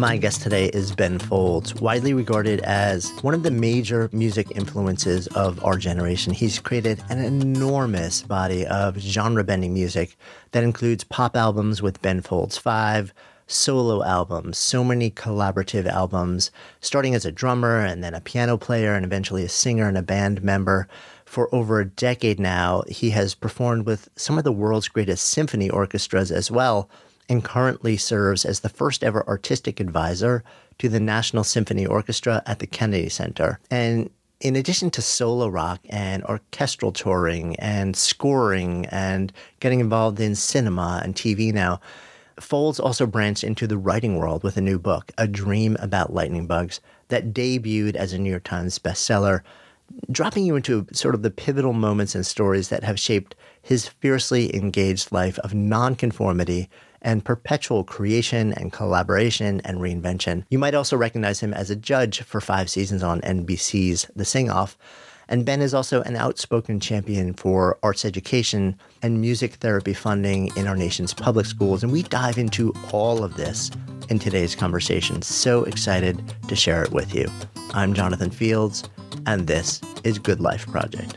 My guest today is Ben Folds, widely regarded as one of the major music influences of our generation. He's created an enormous body of genre bending music that includes pop albums with Ben Folds 5, solo albums, so many collaborative albums, starting as a drummer and then a piano player and eventually a singer and a band member. For over a decade now, he has performed with some of the world's greatest symphony orchestras as well and currently serves as the first ever artistic advisor to the National Symphony Orchestra at the Kennedy Center. And in addition to solo rock and orchestral touring and scoring and getting involved in cinema and TV now, Folds also branched into the writing world with a new book, A Dream About Lightning Bugs, that debuted as a New York Times bestseller, dropping you into sort of the pivotal moments and stories that have shaped his fiercely engaged life of nonconformity and perpetual creation and collaboration and reinvention. You might also recognize him as a judge for five seasons on NBC's The Sing Off. And Ben is also an outspoken champion for arts education and music therapy funding in our nation's public schools. And we dive into all of this in today's conversation. So excited to share it with you. I'm Jonathan Fields, and this is Good Life Project.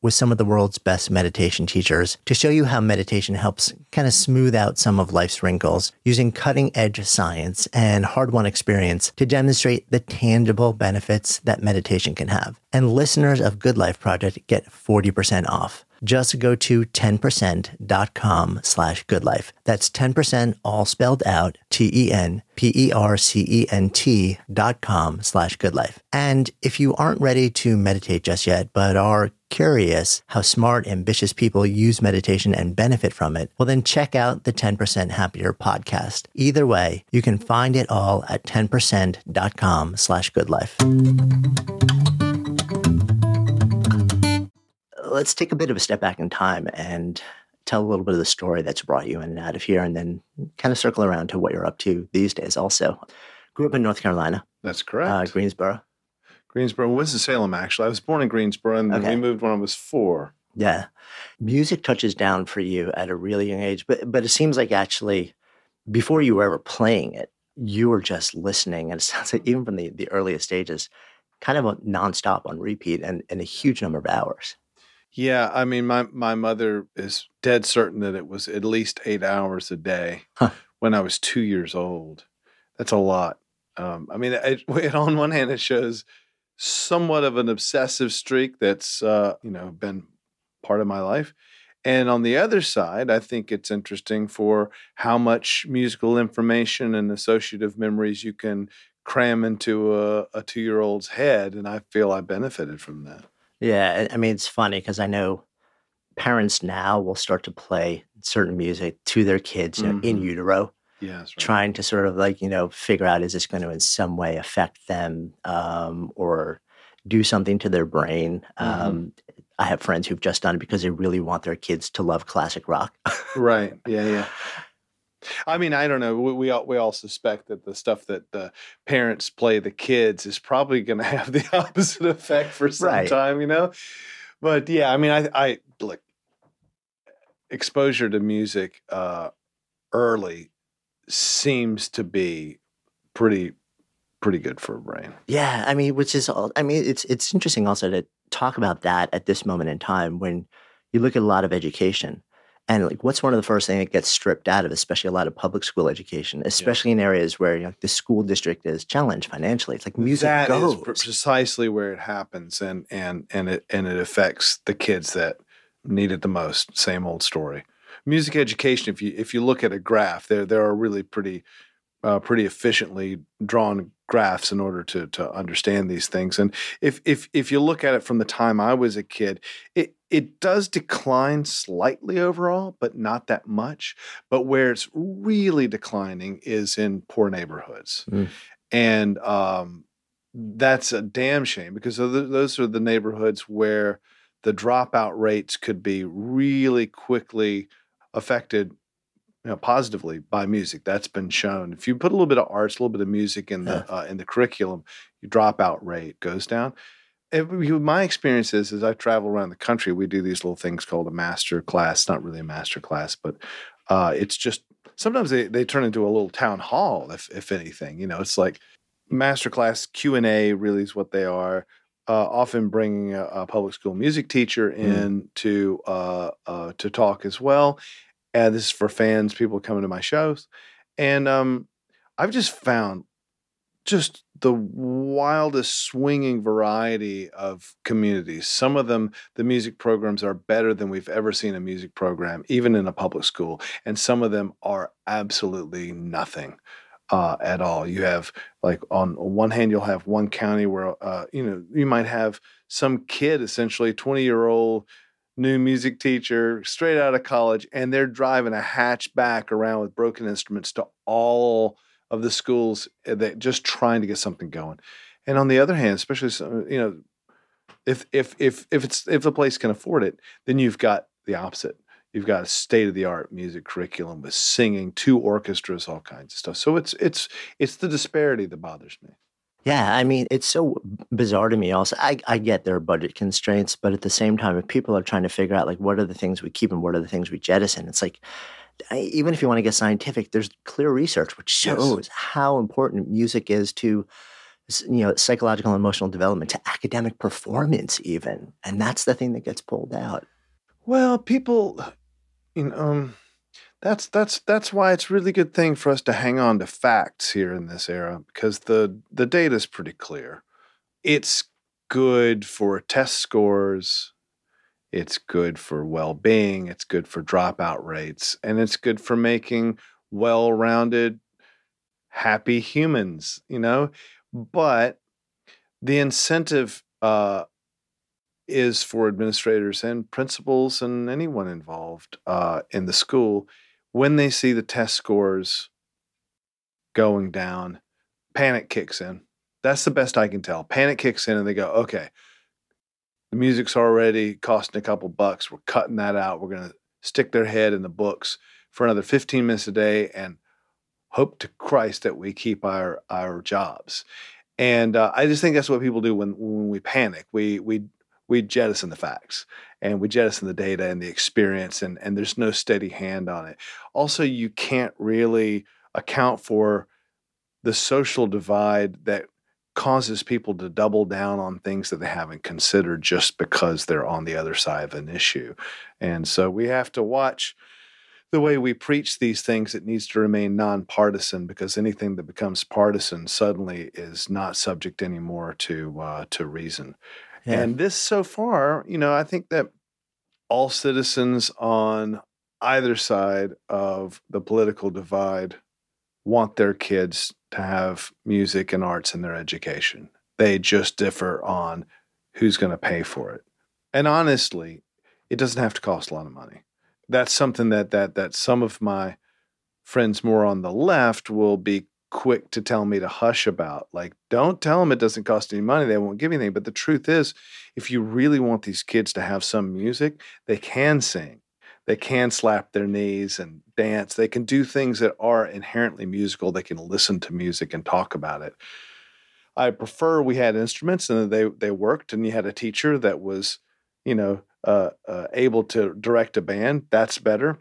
with some of the world's best meditation teachers to show you how meditation helps kind of smooth out some of life's wrinkles using cutting edge science and hard won experience to demonstrate the tangible benefits that meditation can have. And listeners of Good Life Project get 40% off. Just go to 10%.com slash goodlife. That's 10% all spelled out, T-E-N-P-E-R-C-E-N-T dot com slash goodlife. And if you aren't ready to meditate just yet, but are curious how smart, ambitious people use meditation and benefit from it, well, then check out the 10% Happier podcast. Either way, you can find it all at 10%.com slash goodlife. Let's take a bit of a step back in time and tell a little bit of the story that's brought you in and out of here, and then kind of circle around to what you're up to these days also. Grew up in North Carolina. That's correct. Uh, Greensboro. Greensboro, Was Winston-Salem, actually. I was born in Greensboro and Okay. we moved when I was four. Yeah. Music touches down for you at a really young age, but but it seems like actually before you were ever playing it, you were just listening. And it sounds like even from the, the earliest stages, kind of a nonstop on repeat and, and a huge number of hours. Yeah, I mean, my, my mother is dead certain that it was at least eight hours a day Huh. when I was two years old. That's a lot. Um, I mean, it, it, on one hand, it shows somewhat of an obsessive streak that's, uh, you know, been part of my life. And on the other side, I think it's interesting for how much musical information and associative memories you can cram into a, a two year old's head. And I feel I benefited from that. Yeah. I- mean, it's funny because I know parents now will start to play certain music to their kids you know, in Mhm. utero. Yeah, right. trying to sort of like you know figure out is this going to in some way affect them um, or do something to their brain Mhm. um, i have friends who've just done it because they really want their kids to love classic rock Right. Yeah. Yeah. I mean, I don't know. We, we all we all suspect that the stuff that the parents play the kids is probably going to have the opposite effect for some Right. time, you know. But yeah, I mean, I I look exposure to music uh, early seems to be pretty pretty good for a brain. yeah i mean which is all i mean it's it's interesting also to talk about that at this moment in time when you look at a lot of education and like what's one of the first things that gets stripped out of especially a lot of public school education especially in areas where you know, the school district is challenged financially it's like music That is goes pre- precisely where it happens, and and and it and it affects the kids that need it the most. Same old story. Music education. If you if you look at a graph, there there are really pretty uh, pretty efficiently drawn graphs in order to to understand these things. And if if if you look at it from the time I was a kid, it it does decline slightly overall, but not that much. But where it's really declining is in poor neighborhoods. Mm. and um, that's a damn shame because those are the neighborhoods where the dropout rates could be really quickly affected you know, positively by music. That's been shown. If you put a little bit of arts, a little bit of music in the yeah. uh, in the curriculum, your dropout rate goes down. It, my experience is, as I travel around the country, we do these little things called a master class. Not really a master class, but uh, it's just sometimes they, they turn into a little town hall, if if anything. You know, it's like master class Q and A. Really is what they are. Uh, often bringing a, a, public school music teacher mm. in mm. to uh, uh, to talk as well. And this is for fans, people coming to my shows, and um, I've just found just the wildest swinging variety of communities. Some of them, the music programs are better than we've ever seen a music program, even in a public school, and some of them are absolutely nothing uh, at all. You have like on one hand, you'll have one county where uh, you know you might have some kid, essentially twenty year old new music teacher, straight out of college, and they're driving a hatchback around with broken instruments to all of the schools eh, that just trying to get something going. And on the other hand, especially you know, if if if if it's if the place can afford it, then you've got the opposite You've got a state of the art music curriculum with singing, two orchestras, all kinds of stuff. So it's it's it's the disparity that bothers me. Yeah, I mean, it's so bizarre to me. Also, I, I get there are budget constraints, but at the same time, if people are trying to figure out like what are the things we keep and what are the things we jettison, it's like even if you want to get scientific, there's clear research which shows yes. how important music is to you know psychological and emotional development to academic performance even and that's the thing that gets pulled out well people you know, um, that's that's that's why it's really good thing for us to hang on to facts here in this era because the the data is pretty clear. It's good for test scores. It's good for well-being. It's good for dropout rates, and it's good for making well-rounded, happy humans. You know, but the incentive uh, is for administrators and principals and anyone involved uh, in the school when they see the test scores going down, panic kicks in. That's the best I can tell. Panic kicks in and they go, okay, the music's already costing a couple bucks. We're cutting that out. We're going to stick their head in the books for another 15 minutes a day and hope to Christ that we keep our our jobs. And uh, I just think that's what people do when when we panic. We we we jettison the facts and we jettison the data and the experience and, and there's no steady hand on it. Also you can't really account for the social divide that causes people to double down on things that they haven't considered just because they're on the other side of an issue. And so we have to watch the way we preach these things. It needs to remain nonpartisan because anything that becomes partisan suddenly is not subject anymore to uh, to reason yeah. And this so far, you know, I think that all citizens on either side of the political divide want their kids to have music and arts in their education. They just differ on who's going to pay for it. And honestly, it doesn't have to cost a lot of money. That's something that that that some of my friends more on the left will be quick to tell me to hush about. Like, don't tell them it doesn't cost any money. They won't give anything. But the truth is, if you really want these kids to have some music, they can sing. They can slap their knees and dance. They can do things that are inherently musical. They can listen to music and talk about it. I prefer we had instruments and they they worked, and you had a teacher that was, you know, uh, uh, able to direct a band. That's better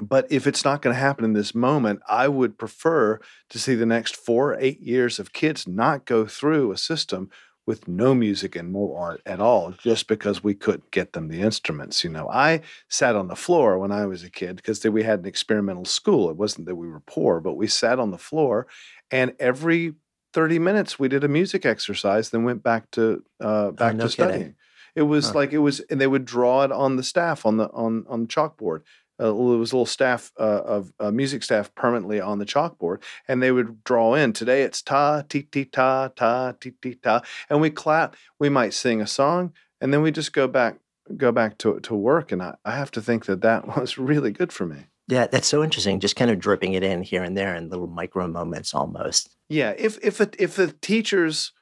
but if it's not going to happen in this moment, I would prefer to see the next four, eight years of kids not go through a system with no music and no art at all just because we couldn't get them the instruments. You know, I sat on the floor when I was a kid because we had an experimental school. It wasn't that we were poor, but we sat on the floor and every 30 minutes we did a music exercise, then went back to uh, back oh, no to studying. It was huh. like it was, and they would draw it on the staff on the on on the chalkboard uh, there was a little staff uh, of uh, music staff permanently on the chalkboard, and they would draw in. Today it's ta ti ti ta ta ti ti ta, and we clap. We might sing a song, and then we just go back go back to to work. And I, I have to think that that was really good for me. Yeah, that's so interesting. Just kind of dripping it in here and there in little micro moments almost. Yeah, if if a, if the teachers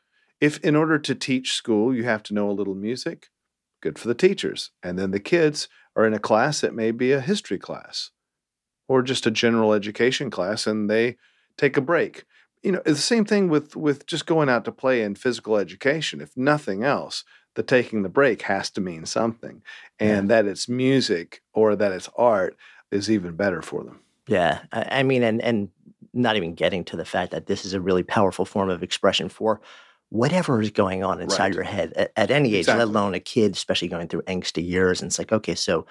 if in order to teach school you have to know a little music, good for the teachers. And then the kids are in a class that may be a history class or just a general education class and they take a break. You know, it's the same thing with with just going out to play in physical education. If nothing else, the taking the break has to mean something. And yeah. that it's music or that it's art is even better for them. Yeah. I mean and and not even getting to the fact that this is a really powerful form of expression for whatever is going on inside right. your head at, at any age, exactly. let alone a kid, especially going through angsty years. And it's like, okay, so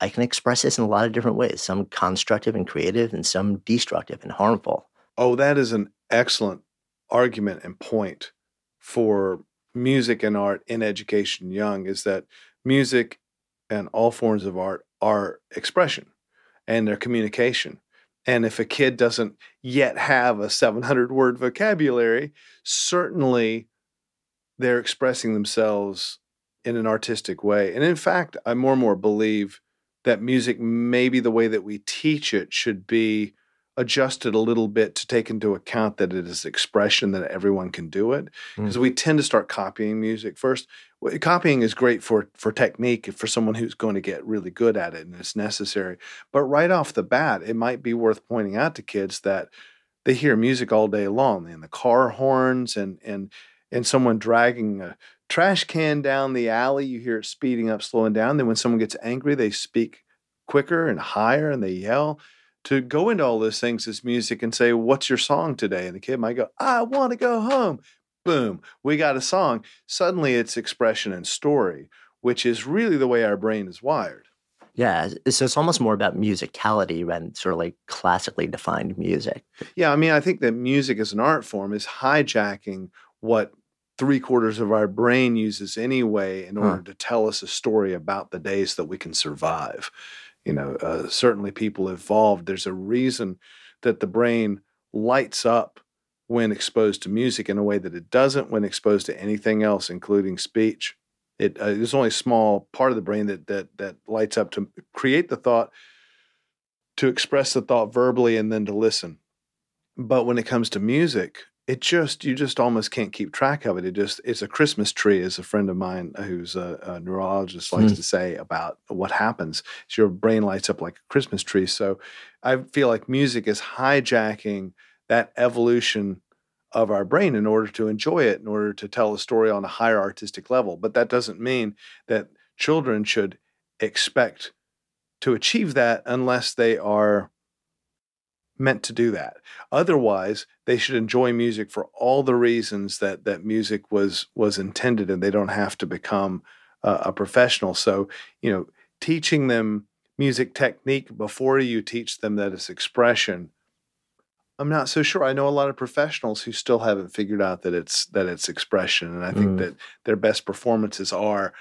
I can express this in a lot of different ways, some constructive and creative, and some destructive and harmful. Oh, that is an excellent argument and point for music and art in education young is that music and all forms of art are expression and their communication. And if a kid doesn't yet have a 700 word vocabulary, certainly they're expressing themselves in an artistic way. And in fact, I more and more believe that music, maybe the way that we teach it, should be adjusted a little bit to take into account that it is expression that everyone can do it. Because mm. we tend to start copying music first. Copying is great for for technique for someone who's going to get really good at it and it's necessary. But right off the bat it might be worth pointing out to kids that they hear music all day long and the car horns and and and someone dragging a trash can down the alley you hear it speeding up slowing down. Then when someone gets angry they speak quicker and higher and they yell to go into all those things as music and say, What's your song today? And the kid might go, I want to go home. Boom, we got a song. Suddenly it's expression and story, which is really the way our brain is wired. Yeah, so it's almost more about musicality than sort of like classically defined music. Yeah, I mean, I think that music as an art form is hijacking what three quarters of our brain uses anyway in order huh. to tell us a story about the days that we can survive you know, uh, certainly people evolved. There's a reason that the brain lights up when exposed to music in a way that it doesn't when exposed to anything else, including speech. It, uh, there's only a small part of the brain that that that lights up to create the thought, to express the thought verbally, and then to listen. But when it comes to music, it just you just almost can't keep track of it. It just it's a Christmas tree, as a friend of mine who's a, a neurologist likes mm. to say about what happens. Is your brain lights up like a Christmas tree. So I feel like music is hijacking that evolution of our brain in order to enjoy it, in order to tell a story on a higher artistic level. But that doesn't mean that children should expect to achieve that unless they are meant to do that. Otherwise, they should enjoy music for all the reasons that that music was was intended, and they don't have to become uh, a professional. So, you know, teaching them music technique before you teach them that it's expression. I'm not so sure. I know a lot of professionals who still haven't figured out that it's that it's expression, and I think mm. that their best performances are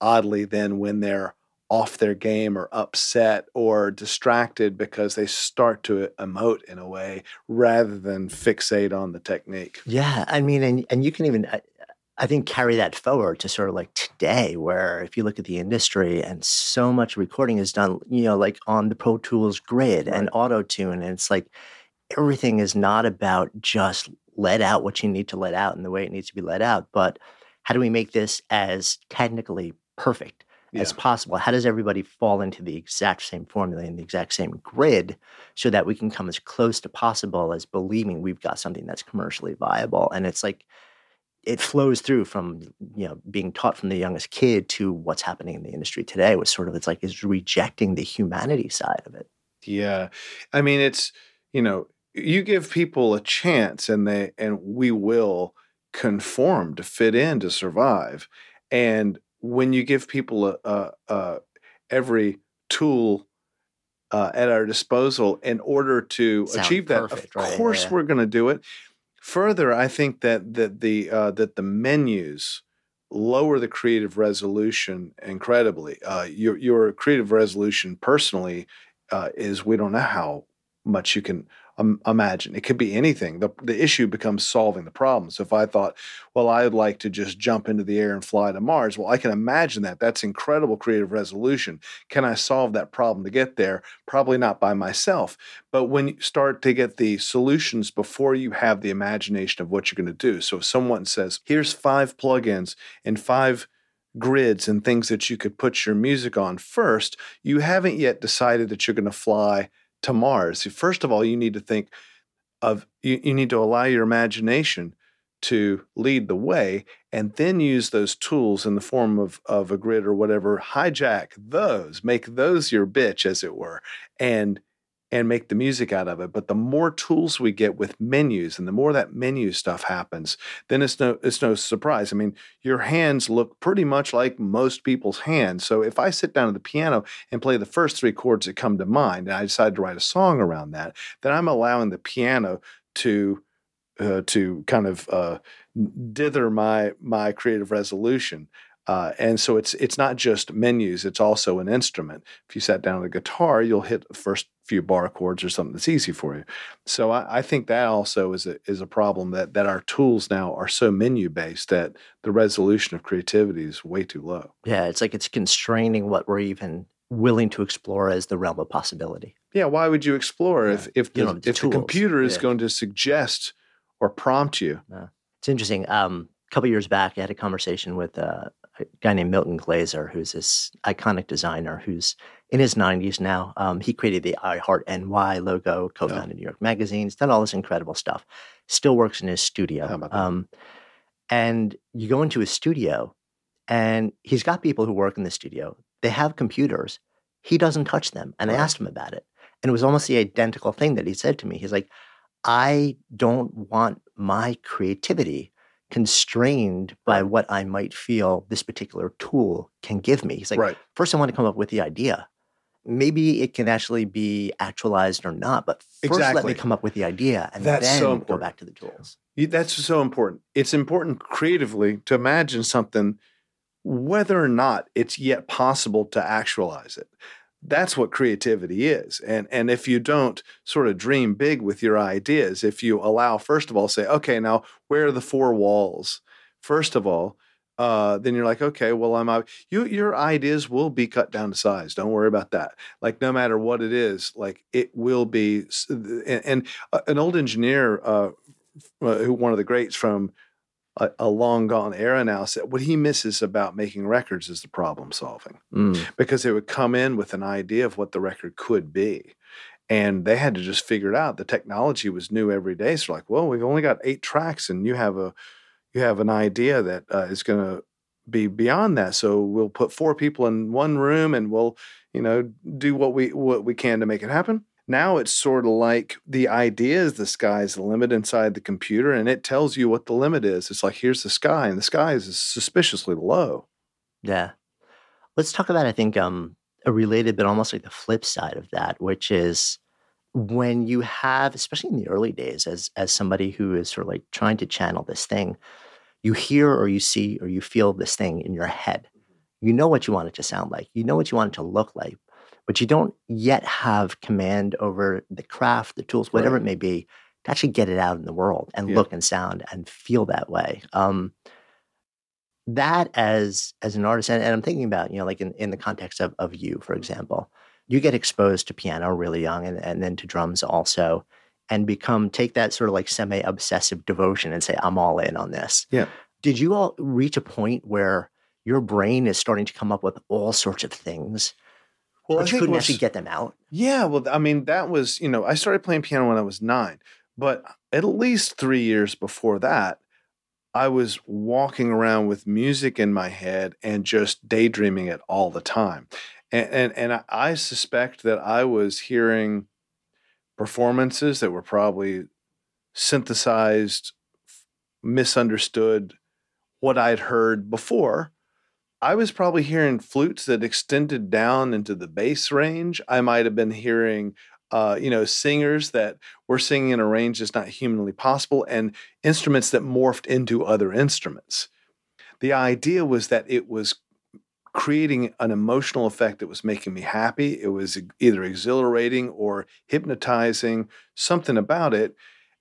oddly then when they're off their game or upset or distracted because they start to emote in a way rather than fixate on the technique. Yeah, I mean, and and you can even. I think carry that forward to sort of like today, where if you look at the industry and so much recording is done, you know, like on the Pro Tools grid right. and auto tune, and it's like everything is not about just let out what you need to let out and the way it needs to be let out, but how do we make this as technically perfect yeah. as possible. How does everybody fall into the exact same formula and the exact same grid so that we can come as close to possible as believing we've got something that's commercially viable? And it's like it flows through from you know being taught from the youngest kid to what's happening in the industry today was sort of it's like is rejecting the humanity side of it. Yeah. I mean it's you know you give people a chance and they and we will conform to fit in to survive and when you give people a, a, a every tool uh, at our disposal in order to Sound achieve that, perfect, of right? course yeah. we're going to do it. Further, I think that that the uh, that the menus lower the creative resolution incredibly. Uh, your your creative resolution personally uh, is we don't know how much you can um, imagine. It could be anything. The, the issue becomes solving the problem. So if I thought, well, I'd like to just jump into the air and fly to Mars, well, I can imagine that. That's incredible creative resolution. Can I solve that problem to get there? Probably not by myself. But when you start to get the solutions before you have the imagination of what you're going to do. So if someone says, here's five plugins and five grids and things that you could put your music on first, you haven't yet decided that you're going to fly to Mars. First of all, you need to think of you, you need to allow your imagination to lead the way and then use those tools in the form of, of a grid or whatever, hijack those, make those your bitch, as it were, and and make the music out of it. But the more tools we get with menus and the more that menu stuff happens, then it's no it's no surprise. I mean, your hands look pretty much like most people's hands. So if I sit down at the piano and play the first three chords that come to mind, and I decide to write a song around that, then I'm allowing the piano to uh, to kind of uh, dither my my creative resolution. Uh, and so it's it's not just menus; it's also an instrument. If you sat down with a guitar, you'll hit the first few bar chords or something that's easy for you. So I, I, think that also is a is a problem that that our tools now are so menu based that the resolution of creativity is way too low. Yeah, it's like it's constraining what we're even willing to explore as the realm of possibility. Yeah, why would you explore yeah. if if the, the if the computer is yeah. going to suggest or prompt you? Yeah. It's interesting. Um, a couple years back, I had a conversation with uh, a guy named Milton Glaser, who's this iconic designer who's in his 90s now. Um, he created the I Heart NY logo, co founded. New York Magazine, he's done all this incredible stuff. Still works in his studio. Um, and you go into his studio, and he's got people who work in the studio. They have computers. He doesn't touch them. And right. I asked him about it. And it was almost the identical thing that he said to me. He's like, I don't want my creativity constrained by what I might feel this particular tool can give me. He's like, right. first, I want to come up with the idea. Maybe it can actually be actualized or not, but first exactly. let me come up with the idea and That's then so go back to the tools. That's so important. It's important creatively to imagine something, whether or not it's yet possible to actualize it that's what creativity is. And and if you don't sort of dream big with your ideas if you allow first of all say okay now where are the four walls? First of all uh, then you're like okay well i'm out you your ideas will be cut down to size don't worry about that. Like no matter what it is like it will be and, and uh, an old engineer uh, uh, who one of the greats from a, a, long gone era now said what he misses about making records is the problem solving. Mm. because they would come in with an idea of what the record could be and they had to just figure it out. The technology was new every day so like well we've only got eight tracks and you have a you have an idea that uh, is going to be beyond that so we'll put four people in one room and we'll you know do what we what we can to make it happen now it's sort of like the idea is the sky is the limit inside the computer, and it tells you what the limit is. It's like, here's the sky, and the sky is suspiciously low. Yeah. Let's talk about, I think, um, a related but almost like the flip side of that, which is when you have, especially in the early days, as as somebody who is sort of like trying to channel this thing, you hear or you see or you feel this thing in your head. You know what you want it to sound like. You know what you want it to look like, but you don't yet have command over the craft, the tools, whatever right. it may be, to actually get it out in the world and yeah. look and sound and feel that way. Um, that as as an artist, and, and, I'm thinking about, you know, like in, in the context of of you, for example, you get exposed to piano really young and, and then to drums also, and become take that sort of like semi-obsessive devotion and say, I'm all in on this. Yeah. Did you all reach a point where your brain is starting to come up with all sorts of things well, you couldn't was, actually get them out. Yeah, well, I mean, that was you know, I started playing piano when I was nine, but at least three years before that, I was walking around with music in my head and just daydreaming it all the time, and and, and I suspect that I was hearing performances that were probably synthesized, misunderstood what I'd heard before I was probably hearing flutes that extended down into the bass range. I might have been hearing, uh, you know, singers that were singing in a range that's not humanly possible, and instruments that morphed into other instruments. The idea was that it was creating an emotional effect that was making me happy. It was either exhilarating or hypnotizing, something about it.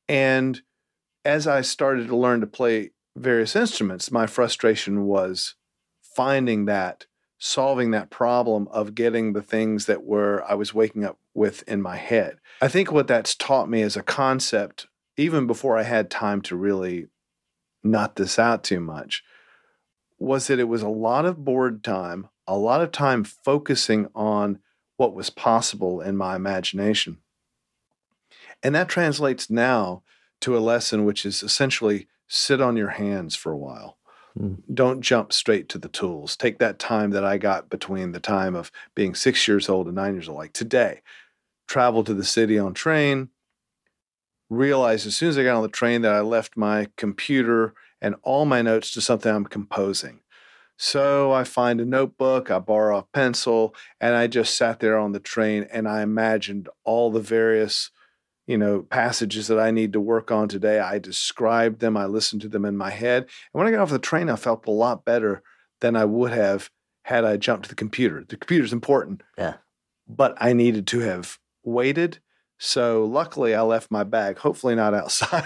And as I started to learn to play various instruments, my frustration was finding that, solving that problem of getting the things that were I was waking up with in my head. I think what that's taught me as a concept, even before I had time to really nut this out too much, was that it was a lot of board time, a lot of time focusing on what was possible in my imagination. And that translates now to a lesson which is essentially sit on your hands for a while. Mm. Don't jump straight to the tools. Take that time that I got between the time of being six years old and nine years old, like today, travel to the city on train, realize as soon as I got on the train that I left my computer and all my notes to something I'm composing. So I find a notebook, I borrow a pencil, and I just sat there on the train and I imagined all the various, you know, passages that I need to work on today. I described them, I listened to them in my head. And when I got off the train, I felt a lot better than I would have had I jumped to the computer. The computer is important. Yeah. But I needed to have waited so luckily, I left my bag. Hopefully, not outside.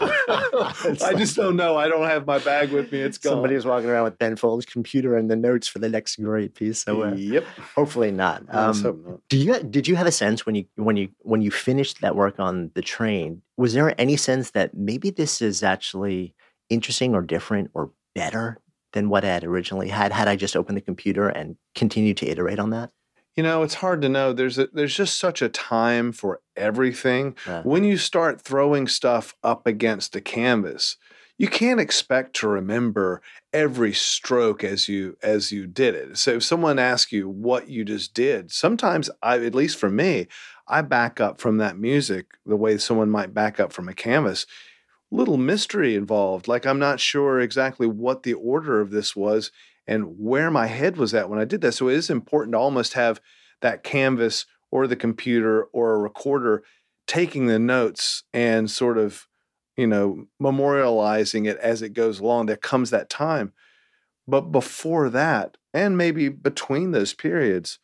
I just don't know. I don't have my bag with me. It's gone. Somebody's walking around with Ben Folds' computer and the notes for the next great piece. So, uh, yep. Hopefully not. Um, hope not. Do you did you have a sense when you when you when you finished that work on the train? Was there any sense that maybe this is actually interesting or different or better than what I had originally had? Had I just opened the computer and continued to iterate on that? You know, it's hard to know. There's a, there's just such a time for everything. Yeah. When you start throwing stuff up against a canvas, you can't expect to remember every stroke as you as you did it. So if someone asks you what you just did, sometimes I at least for me, I back up from that music the way someone might back up from a canvas. Little mystery involved. Like I'm not sure exactly what the order of this was and where my head was at when I did that. So it is important to almost have that canvas or the computer or a recorder taking the notes and sort of, you know, memorializing it as it goes along. There comes that time. But before that, and maybe between those periods,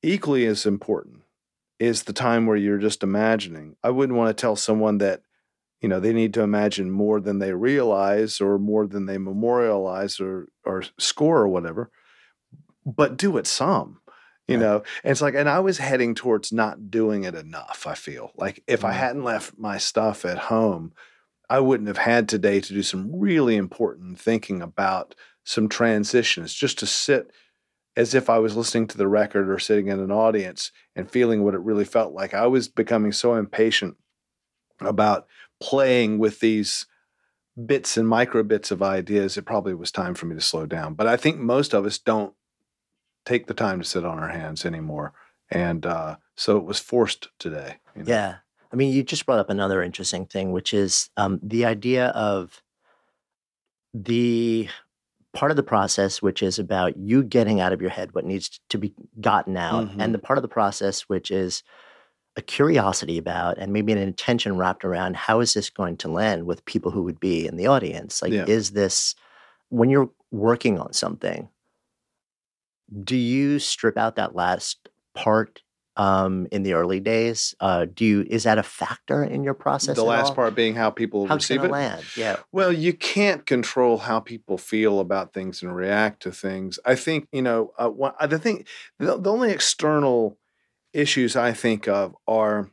equally as important is the time where you're just imagining. I wouldn't want to tell someone that you know they need to imagine more than they realize or more than they memorialize or or score or whatever but do it some you right. know and it's like and i was heading towards not doing it enough i feel like if i mm-hmm. hadn't left my stuff at home i wouldn't have had today to do some really important thinking about some transitions just to sit as if i was listening to the record or sitting in an audience and feeling what it really felt like i was becoming so impatient about playing with these bits and micro bits of ideas, it probably was time for me to slow down. But I think most of us don't take the time to sit on our hands anymore. And uh, so it was forced today. You know? Yeah. I mean, you just brought up another interesting thing, which is um, the idea of the part of the process, which is about you getting out of your head what needs to be gotten out, mm-hmm. and the part of the process, which is a curiosity about and maybe an intention wrapped around how is this going to land with people who would be in the audience? Like yeah. is this when you're working on something do you strip out that last part um, in the early days? Uh, do you is that a factor in your process the last all? part being how people how receive it? land? Yeah. Well you can't control how people feel about things and react to things. I think you know uh, the thing the, the only external issues I think of are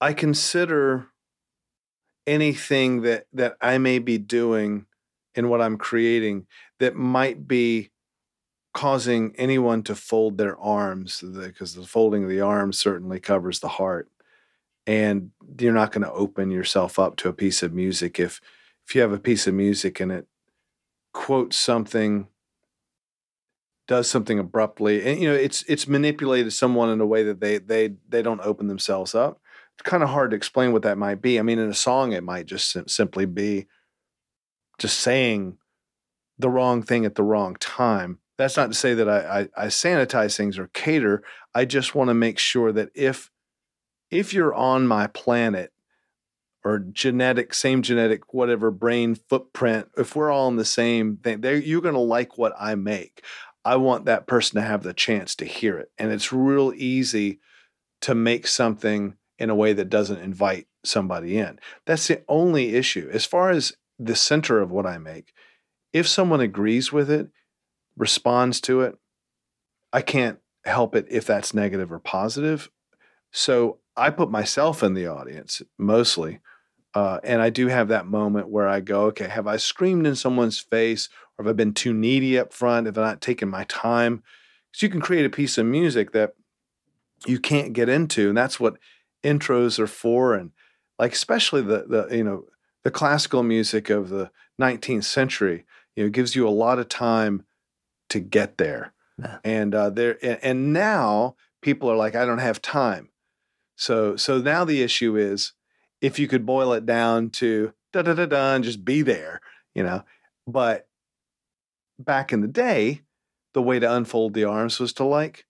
I consider anything that that I may be doing in what I'm creating that might be causing anyone to fold their arms because the folding of the arms certainly covers the heart. And you're not going to open yourself up to a piece of music if if you have a piece of music and it quotes something does something abruptly and you know it's it's manipulated someone in a way that they they they don't open themselves up. It's kind of hard to explain what that might be. I mean in a song it might just sim- simply be just saying the wrong thing at the wrong time. That's not to say that I, I, I sanitize things or cater. I just want to make sure that if if you're on my planet or genetic, same genetic, whatever brain footprint, if we're all in the same thing, you're going to like what I make. I want that person to have the chance to hear it. And it's real easy to make something in a way that doesn't invite somebody in. That's the only issue. As far as the center of what I make, if someone agrees with it, responds to it, I can't help it if that's negative or positive. So I put myself in the audience mostly. Uh, and I do have that moment where I go, okay, have I screamed in someone's face or have I been too needy up front? Have I not taken my time? Because you can create a piece of music that you can't get into. And that's what intros are for. And like, especially the, the, you know, the classical music of the 19th century, you know, gives you a lot of time to get there. Yeah. And uh, there, and now people are like, I don't have time. So, so now the issue is, if you could boil it down to da da da da and just be there, you know. But back in the day, the way to unfold the arms was to like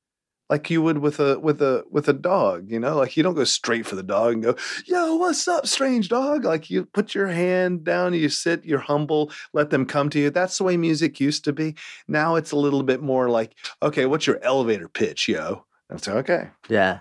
like you would with a with a with a dog, you know, like you don't go straight for the dog and go, "Yo, what's up, strange dog?" Like you put your hand down, you sit, you're humble, let them come to you. That's the way music used to be. Now it's a little bit more like, "Okay, what's your elevator pitch, yo?" That's okay. Yeah.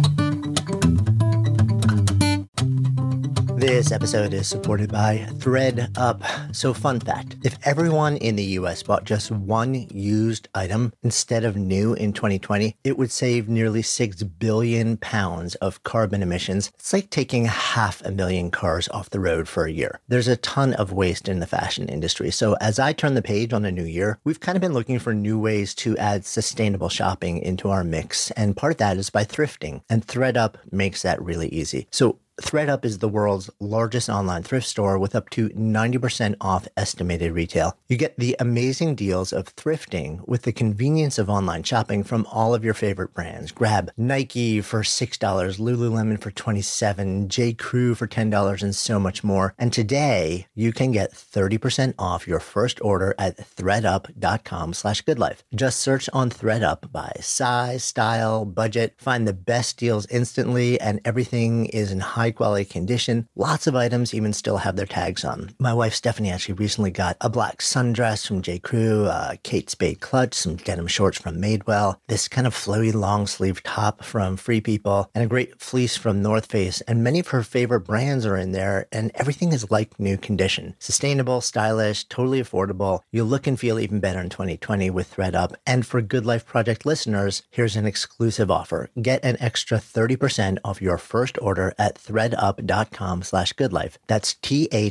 This episode is supported by ThredUp. So, fun fact if everyone in the US bought just one used item instead of new in 2020, it would save nearly 6 billion pounds of carbon emissions. It's like taking half a million cars off the road for a year. There's a ton of waste in the fashion industry. So, as I turn the page on a new year, we've kind of been looking for new ways to add sustainable shopping into our mix. And part of that is by thrifting. And ThredUp makes that really easy. So, ThredUp is the world's largest online thrift store with up to 90% off estimated retail. You get the amazing deals of thrifting with the convenience of online shopping from all of your favorite brands. Grab Nike for $6, Lululemon for $27, J. Crew for $10, and so much more. And today, you can get 30% off your first order at thredup.com slash goodlife. Just search on ThredUp by size, style, budget, find the best deals instantly, and everything is in high high quality condition. Lots of items even still have their tags on. My wife Stephanie actually recently got a black sundress from J. Crew, a Kate Spade clutch, some denim shorts from Madewell, this kind of flowy long sleeve top from Free People, and a great fleece from North Face. And many of her favorite brands are in there, and everything is like new condition. Sustainable, stylish, totally affordable. You'll look and feel even better in 2020 with ThredUp. And for Good Life Project listeners, here's an exclusive offer. Get an extra 30% off your first order at Thread thredup.com slash goodlife. That's T-H-R-E-D-U-P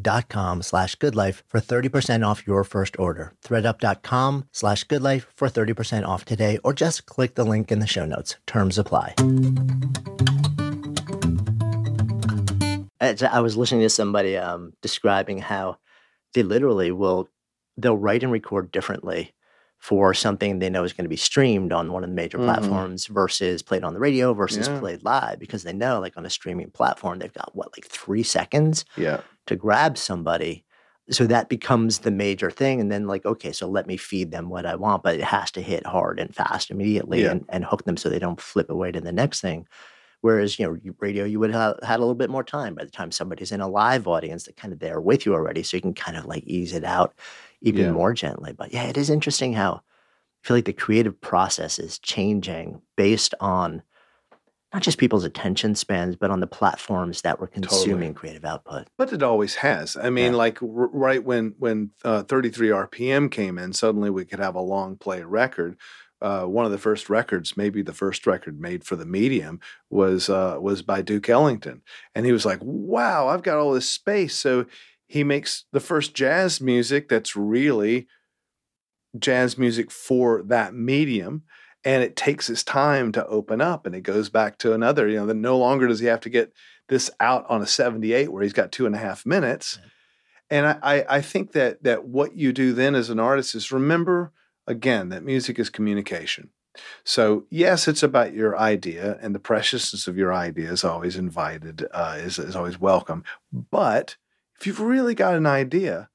dot com slash goodlife for 30% off your first order. Thredup.com slash goodlife for 30% off today, or just click the link in the show notes. Terms apply. I was listening to somebody um, describing how they literally will, they'll write and record differently for something they know is going to be streamed on one of the major mm-hmm. platforms versus played on the radio versus yeah. played live because they know like on a streaming platform they've got what like 3 seconds yeah. to grab somebody so that becomes the major thing and then like okay so let me feed them what i want but it has to hit hard and fast immediately yeah. and, and hook them so they don't flip away to the next thing whereas you know radio you would have had a little bit more time by the time somebody's in a live audience that kind of there with you already so you can kind of like ease it out even yeah. more gently. But yeah, it is interesting how I feel like the creative process is changing based on not just people's attention spans, but on the platforms that we're consuming Totally. creative output. But it always has. I mean, Yeah. like r- right when when uh, 33 RPM came in, suddenly we could have a long play record. Uh, one of the first records, maybe the first record made for the medium, was uh, was by Duke Ellington, and he was like, "Wow, I've got all this space." So he makes the first jazz music that's really jazz music for that medium and it takes his time to open up and it goes back to another you know then no longer does he have to get this out on a 78 where he's got two and a half minutes. And I, I i think that that what you do then as an artist is remember again that music is communication. So yes it's about your idea and the preciousness of your idea is always invited uh, is, is always welcome but if you've really got an idea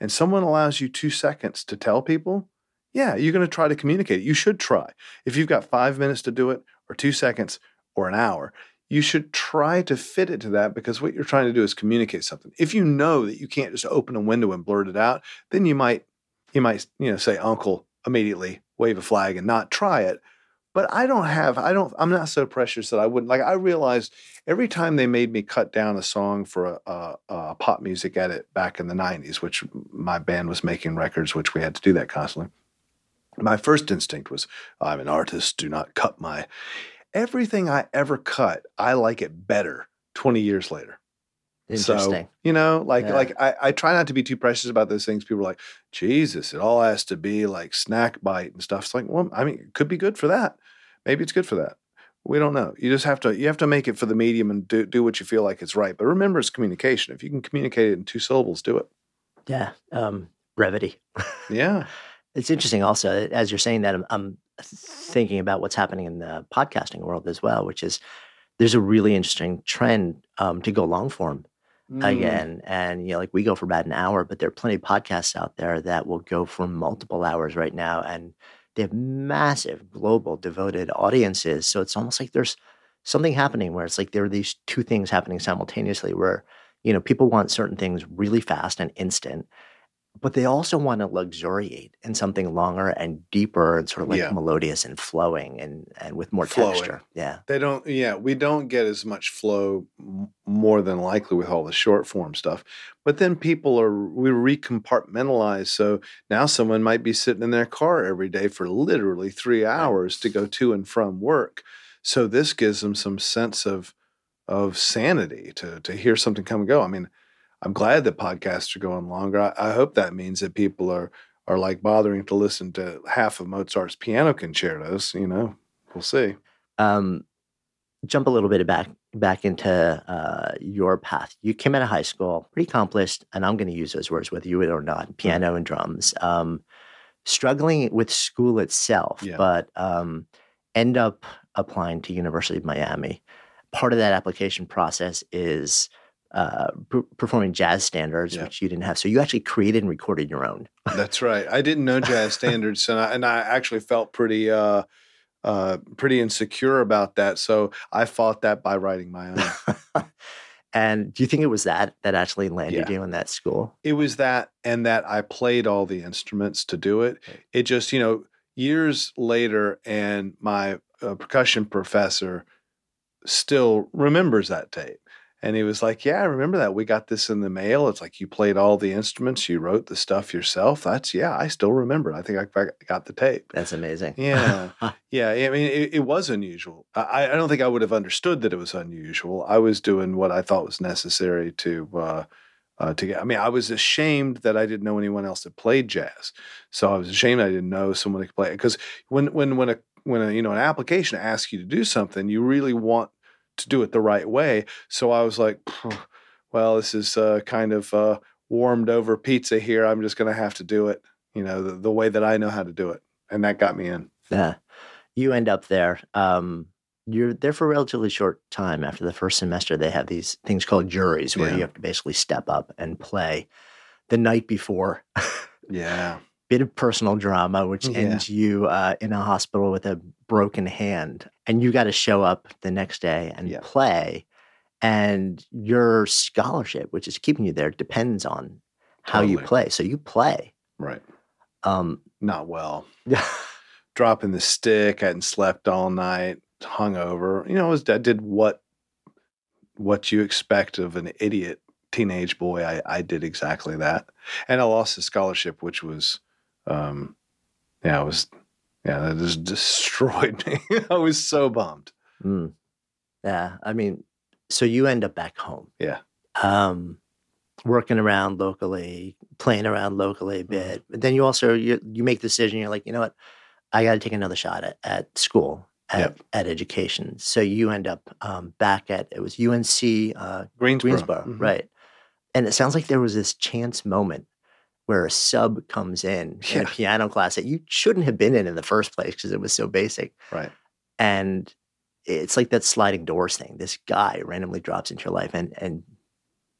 and someone allows you two seconds to tell people yeah, you're going to try to communicate. You should try. If you've got five minutes to do it, or two seconds, or an hour, you should try to fit it to that because what you're trying to do is communicate something. If you know that you can't just open a window and blurt it out, then you might, you might, you know, say uncle immediately, wave a flag, and not try it. But I don't have, I don't, I'm not so precious that I wouldn't like. I realized every time they made me cut down a song for a, a, a pop music edit back in the '90s, which my band was making records, which we had to do that constantly my first instinct was i'm an artist do not cut my everything i ever cut i like it better 20 years later Interesting. so you know like Yeah. like I, I try not to be too precious about those things. People are like jesus it all has to be like snack bite and stuff. It's like well i mean it could be good for that. Maybe it's good for that. We don't know. You just have to you have to make it for the medium and do, do what you feel like it's right. But remember it's communication. If you can communicate it in two syllables do it. Yeah. Um, brevity. yeah. It's interesting also, as you're saying that, I'm, I'm thinking about what's happening in the podcasting world as well, which is there's a really interesting trend um, to go long form Mm. again. And, you know, like we go for about an hour, but there are plenty of podcasts out there that will go for multiple hours right now. And they have massive global devoted audiences. So it's almost like there's something happening where it's like there are these two things happening simultaneously where, you know, people want certain things really fast and instant but they also want to luxuriate in something longer and deeper and sort of like Yeah. melodious and flowing and and with more Flowing. texture. Yeah. They don't, yeah, we don't get as much flow more than likely with all the short form stuff. But then people are, we recompartmentalize. So now someone might be sitting in their car every day for literally three hours to go to and from work. So this gives them some sense of, of sanity to, to hear something come and go. I mean, I'm glad that podcasts are going longer. I, I hope that means that people are, are like bothering to listen to half of Mozart's piano concertos, you know, we'll see. Um, jump a little bit back back into uh, your path. You came out of high school, pretty accomplished, and I'm going to use those words whether you would or not, piano and drums. Um, struggling with school itself, Yeah. but um, end up applying to University of Miami. Part of that application process is uh, per- performing jazz standards, Yeah. which you didn't have. So you actually created and recorded your own. That's right. I didn't know jazz standards, and I, and I actually felt pretty uh, uh, pretty insecure about that. So I fought that by writing my own. and do you think it was that that actually landed Yeah. you in that school? it was that, and that I played all the instruments to do it. Right. It just, you know, years later, and my uh, percussion professor still remembers that tape. And he was like, Yeah, I remember that. We got this in the mail. It's like you played all the instruments, you wrote the stuff yourself. That's, yeah, I still remember. it. I think I got the tape. That's amazing. Yeah. Yeah, I mean, it, it was unusual. I, I don't think I would have understood that it was unusual. I was doing what I thought was necessary to uh, uh, to get. I mean, I was ashamed that I didn't know anyone else that played jazz. So I was ashamed I didn't know someone that could play it. Because when when when a when a you know an application asks you to do something, you really want to do it the right way. So I was like, well, this is uh, kind of uh, warmed over pizza here. I'm just going to have to do it, you know, the, the way that I know how to do it, and that got me in. Yeah. You end up there. Um, you're there for a relatively short time. After the first semester, they have these things called juries where Yeah. you have to basically step up and play the night before. Yeah. Bit of personal drama, which Yeah. ends you uh, in a hospital with a broken hand. And you got to show up the next day and Yeah. play. And your scholarship, which is keeping you there, depends on how you play. So you play. Right. Um, Not well. Dropping the stick. I hadn't slept all night. hungover. You know, I was I did what what you expect of an idiot teenage boy. I, I did exactly that, and I lost the scholarship, which was, um, yeah, I was, yeah, that just destroyed me. I was so bummed. Mm. Yeah, I mean, so you end up back home. Yeah. Um, working around locally, playing around locally a Mm-hmm. bit. But then you also you you make the decision. You're like, you know what, I got to take another shot at, at school at, Yep. at education. So you end up um, back at it was UNC uh, Greensboro, Greensboro, Mhm. right? And it sounds like there was this chance moment where a sub comes in in a piano class that you shouldn't have been in in the first place because it was so basic Right. and it's like that sliding doors thing. This guy randomly drops into your life and and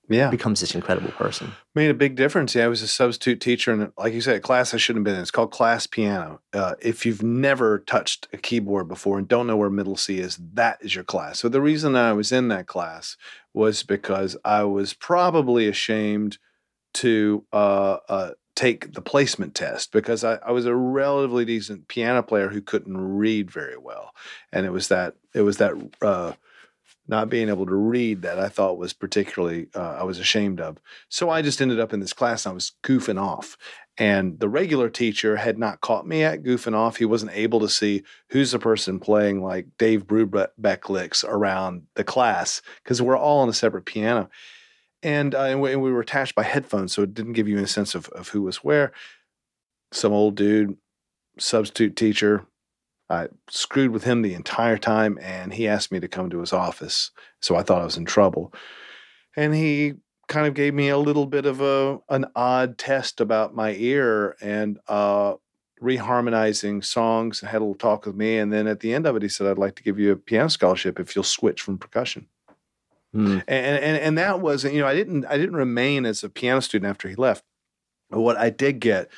Yeah. becomes this incredible person. Made a big difference. Yeah, I was a substitute teacher, and like you said, a class I shouldn't have been in. It's called class piano. Uh, if you've never touched a keyboard before and don't know where middle C is, that is your class. So the reason I was in that class was because I was probably ashamed to uh, uh, take the placement test because I, I was a relatively decent piano player who couldn't read very well, and it was that it was that. Uh, not being able to read that I thought was particularly uh, I was ashamed of. So I just ended up in this class and I was goofing off. And the regular teacher had not caught me at goofing off. He wasn't able to see who's the person playing like Dave Brubeck licks around the class because we're all on a separate piano. And, uh, and, we, and we were attached by headphones, so it didn't give you any sense of, of who was where. Some old dude, substitute teacher, I screwed with him the entire time, and he asked me to come to his office. So I thought I was in trouble. And he kind of gave me a little bit of a an odd test about my ear and uh, reharmonizing songs. and Had a little talk with me, and then at the end of it, he said, "I'd like to give you a piano scholarship if you'll switch from percussion." Hmm. and and and that was you know I didn't I didn't remain as a piano student after he left. But what I did get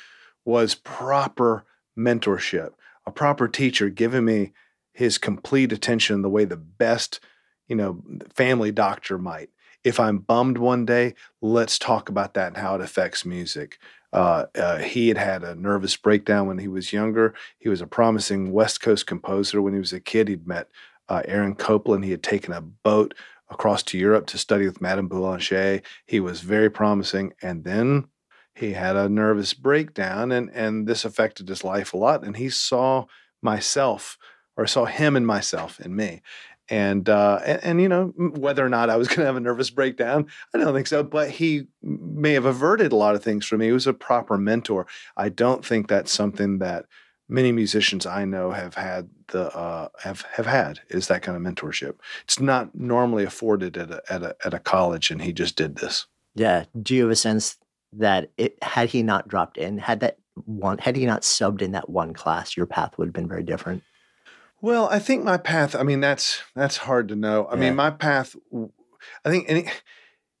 was proper mentorship, a proper teacher giving me his complete attention the way the best you know family doctor might. If I'm bummed one day, let's talk about that and how it affects music. Uh, uh, he had had a nervous breakdown when he was younger. He was a promising West Coast composer when he was a kid. He'd met uh, Aaron Copland. He had taken a boat across to Europe to study with Madame Boulanger. He was very promising. And then he had a nervous breakdown, and, and this affected his life a lot. And he saw myself, or saw him and myself in me. And, uh, and, and, you know, whether or not I was going to have a nervous breakdown, I don't think so. But he may have averted a lot of things from me. He was a proper mentor. I don't think that's something that many musicians I know have had the uh, have have had is that kind of mentorship. It's not normally afforded at a, at a at a college, and he just did this. Yeah. Do you have a sense that it had he not dropped in, had that one, had he not subbed in that one class, your path would have been very different. Well, I think my path. I mean, that's that's hard to know. I Yeah. mean, my path. I think any.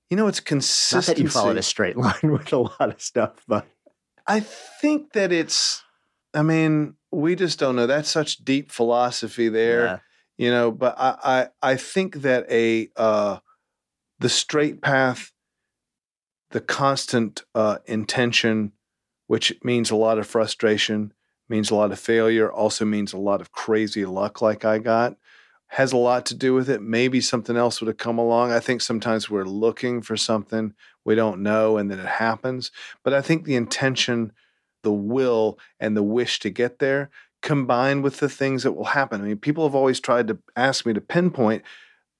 You know, it's Not consistency. that you followed a straight line with a lot of stuff, but I think that it's. I mean, we just don't know. That's such deep philosophy there. yeah. you know but i i, I think that a uh the straight path the constant uh intention which means a lot of frustration means a lot of failure also means a lot of crazy luck like i got has a lot to do with it maybe something else would have come along i think sometimes we're looking for something we don't know and then it happens but i think the intention the will and the wish to get there combined with the things that will happen. I mean, people have always tried to ask me to pinpoint,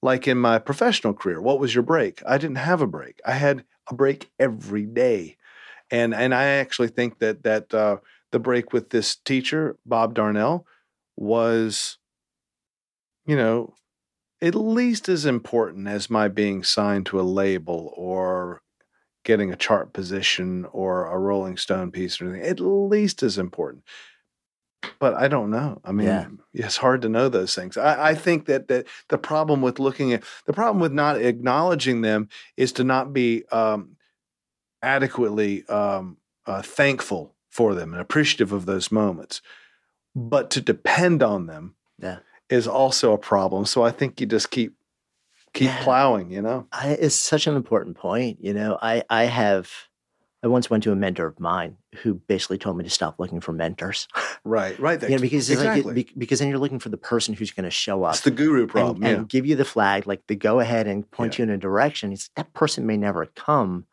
like in my professional career, what was your break? I didn't have a break. I had a break every day, and and I actually think that that uh, the break with this teacher, Bob Darnell, was, you know, at least as important as my being signed to a label or getting a chart position or a Rolling Stone piece or anything. At least as important but I don't know. I mean, Yeah. it's hard to know those things. I, I think that that the problem with looking at the problem with not acknowledging them is to not be um, adequately um, uh, thankful for them and appreciative of those moments. But to depend on them Yeah. is also a problem. So I think you just keep keep Yeah. plowing. You know. I, it's such an important point. You know, I I have I once went to a mentor of mine who basically told me to stop looking for mentors. Right, right. Yeah, because it's exactly. like, because then you're looking for the person who's going to show up it's the guru problem. and yeah. give you the flag, like the go ahead and point you in a direction. It's, that person may never come.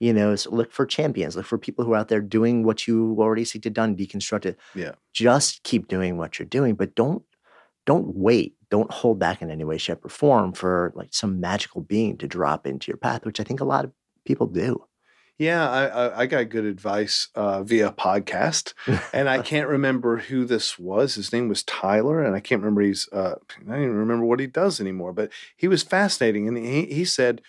You know, so look for champions, look for people who are out there doing what you already seek to done, deconstruct it. Yeah. Just keep doing what you're doing, but don't don't wait. Don't hold back in any way, shape, or form for like some magical being to drop into your path, which I think a lot of people do. Yeah, I, I, I got good advice uh, via podcast, and I can't remember who this was. His name was Tyler, and I can't remember he's. Uh, I don't even remember what he does anymore. But he was fascinating, and he he said,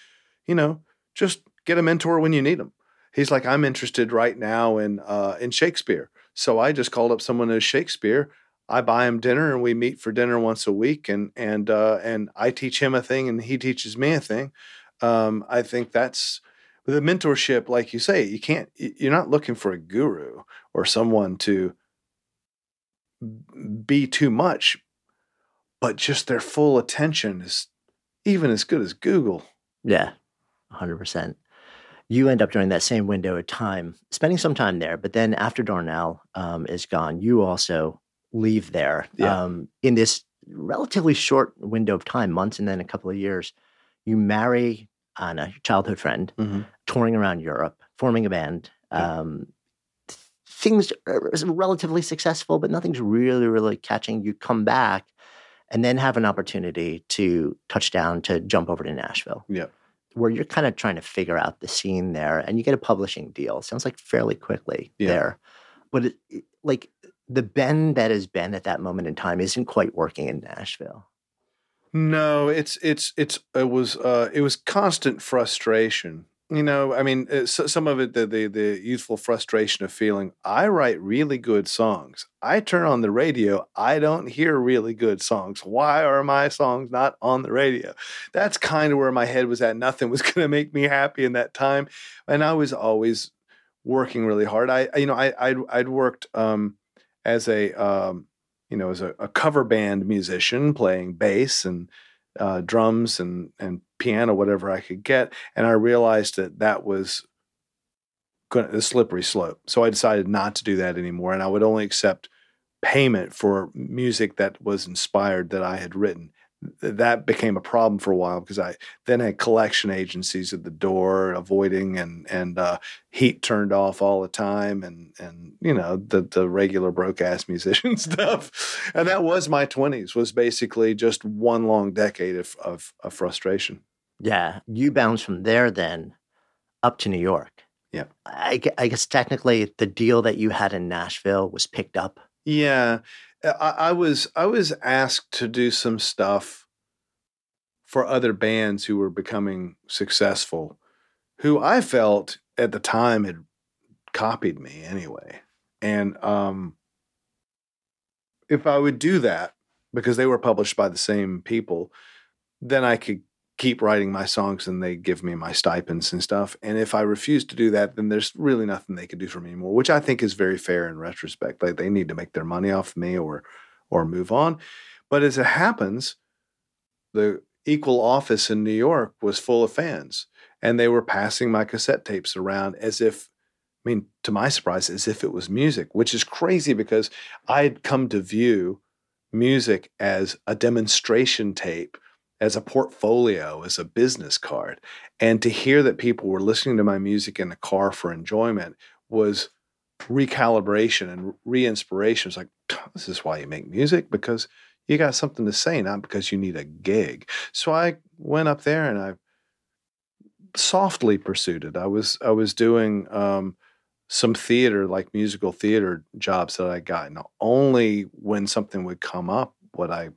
you know, just get a mentor when you need them. He's like, I'm interested right now in uh, in Shakespeare, so I just called up someone who's Shakespeare. I buy him dinner, and we meet for dinner once a week, and and uh, and I teach him a thing, and he teaches me a thing. Um, I think that's a mentorship, like you say, you can't. You're not looking for a guru or someone to be too much, but just their full attention is even as good as Google. Yeah, 100%. You end up during that same window of time, spending some time there, but then after Darnell um, is gone, you also leave there Yeah. um, in this relatively short window of time, months and then a couple of years. You marry Anna, your childhood friend, touring around Europe, forming a band. Yeah. Um, th- things are relatively successful, but nothing's really, really catching. You come back and then have an opportunity to touch down to jump over to Nashville. Yeah. Where you're kind of trying to figure out the scene there and you get a publishing deal. Sounds like fairly quickly Yeah. there. But it, it- like the Ben that is Ben at that moment in time isn't quite working in Nashville. No, it's it's it's it was uh it was constant frustration. You know, I mean, uh, so, some of it the, the the youthful frustration of feeling I write really good songs. I turn on the radio, I don't hear really good songs. Why are my songs not on the radio? That's kind of where my head was at. Nothing was going to make me happy in that time, and I was always working really hard. I I- you know I I'd, I'd worked um as a um you know, as a, a cover band musician playing bass and uh, drums and and piano, whatever I could get, and I realized that that was going a slippery slope. So I decided not to do that anymore, and I would only accept payment for music that was inspired that I had written. Th- That became a problem for a while because I then had collection agencies at the door, avoiding and and uh, heat turned off all the time, and and you know the the regular broke ass musician stuff. And that was my twenties. Was basically just one long decade of of, of frustration. Yeah. You bounced from there then up to New York. Yeah. I, I guess technically the deal that you had in Nashville was picked up. Yeah, I, I was I was asked to do some stuff for other bands who were becoming successful, who I felt at the time had copied me anyway, and um, if I would do that because they were published by the same people, then I could keep writing my songs and they give me my stipends and stuff. And if I refuse to do that, then there's really nothing they could do for me anymore, which I think is very fair in retrospect. Like they need to make their money off me or or move on. But as it happens, the Equal office in New York was full of fans, and they were passing my cassette tapes around as if, I mean, to my surprise, as if it was music, which is crazy because I had come to view music as a demonstration tape, as a portfolio, as a business card. And to hear that people were listening to my music in the car for enjoyment was recalibration and re-inspiration. It's like, this is why you make music, because you got something to say, not because you need a gig. So I went up there and I softly pursued it. I was I was doing um, some theater, like musical theater jobs that I got. And only when something would come up would I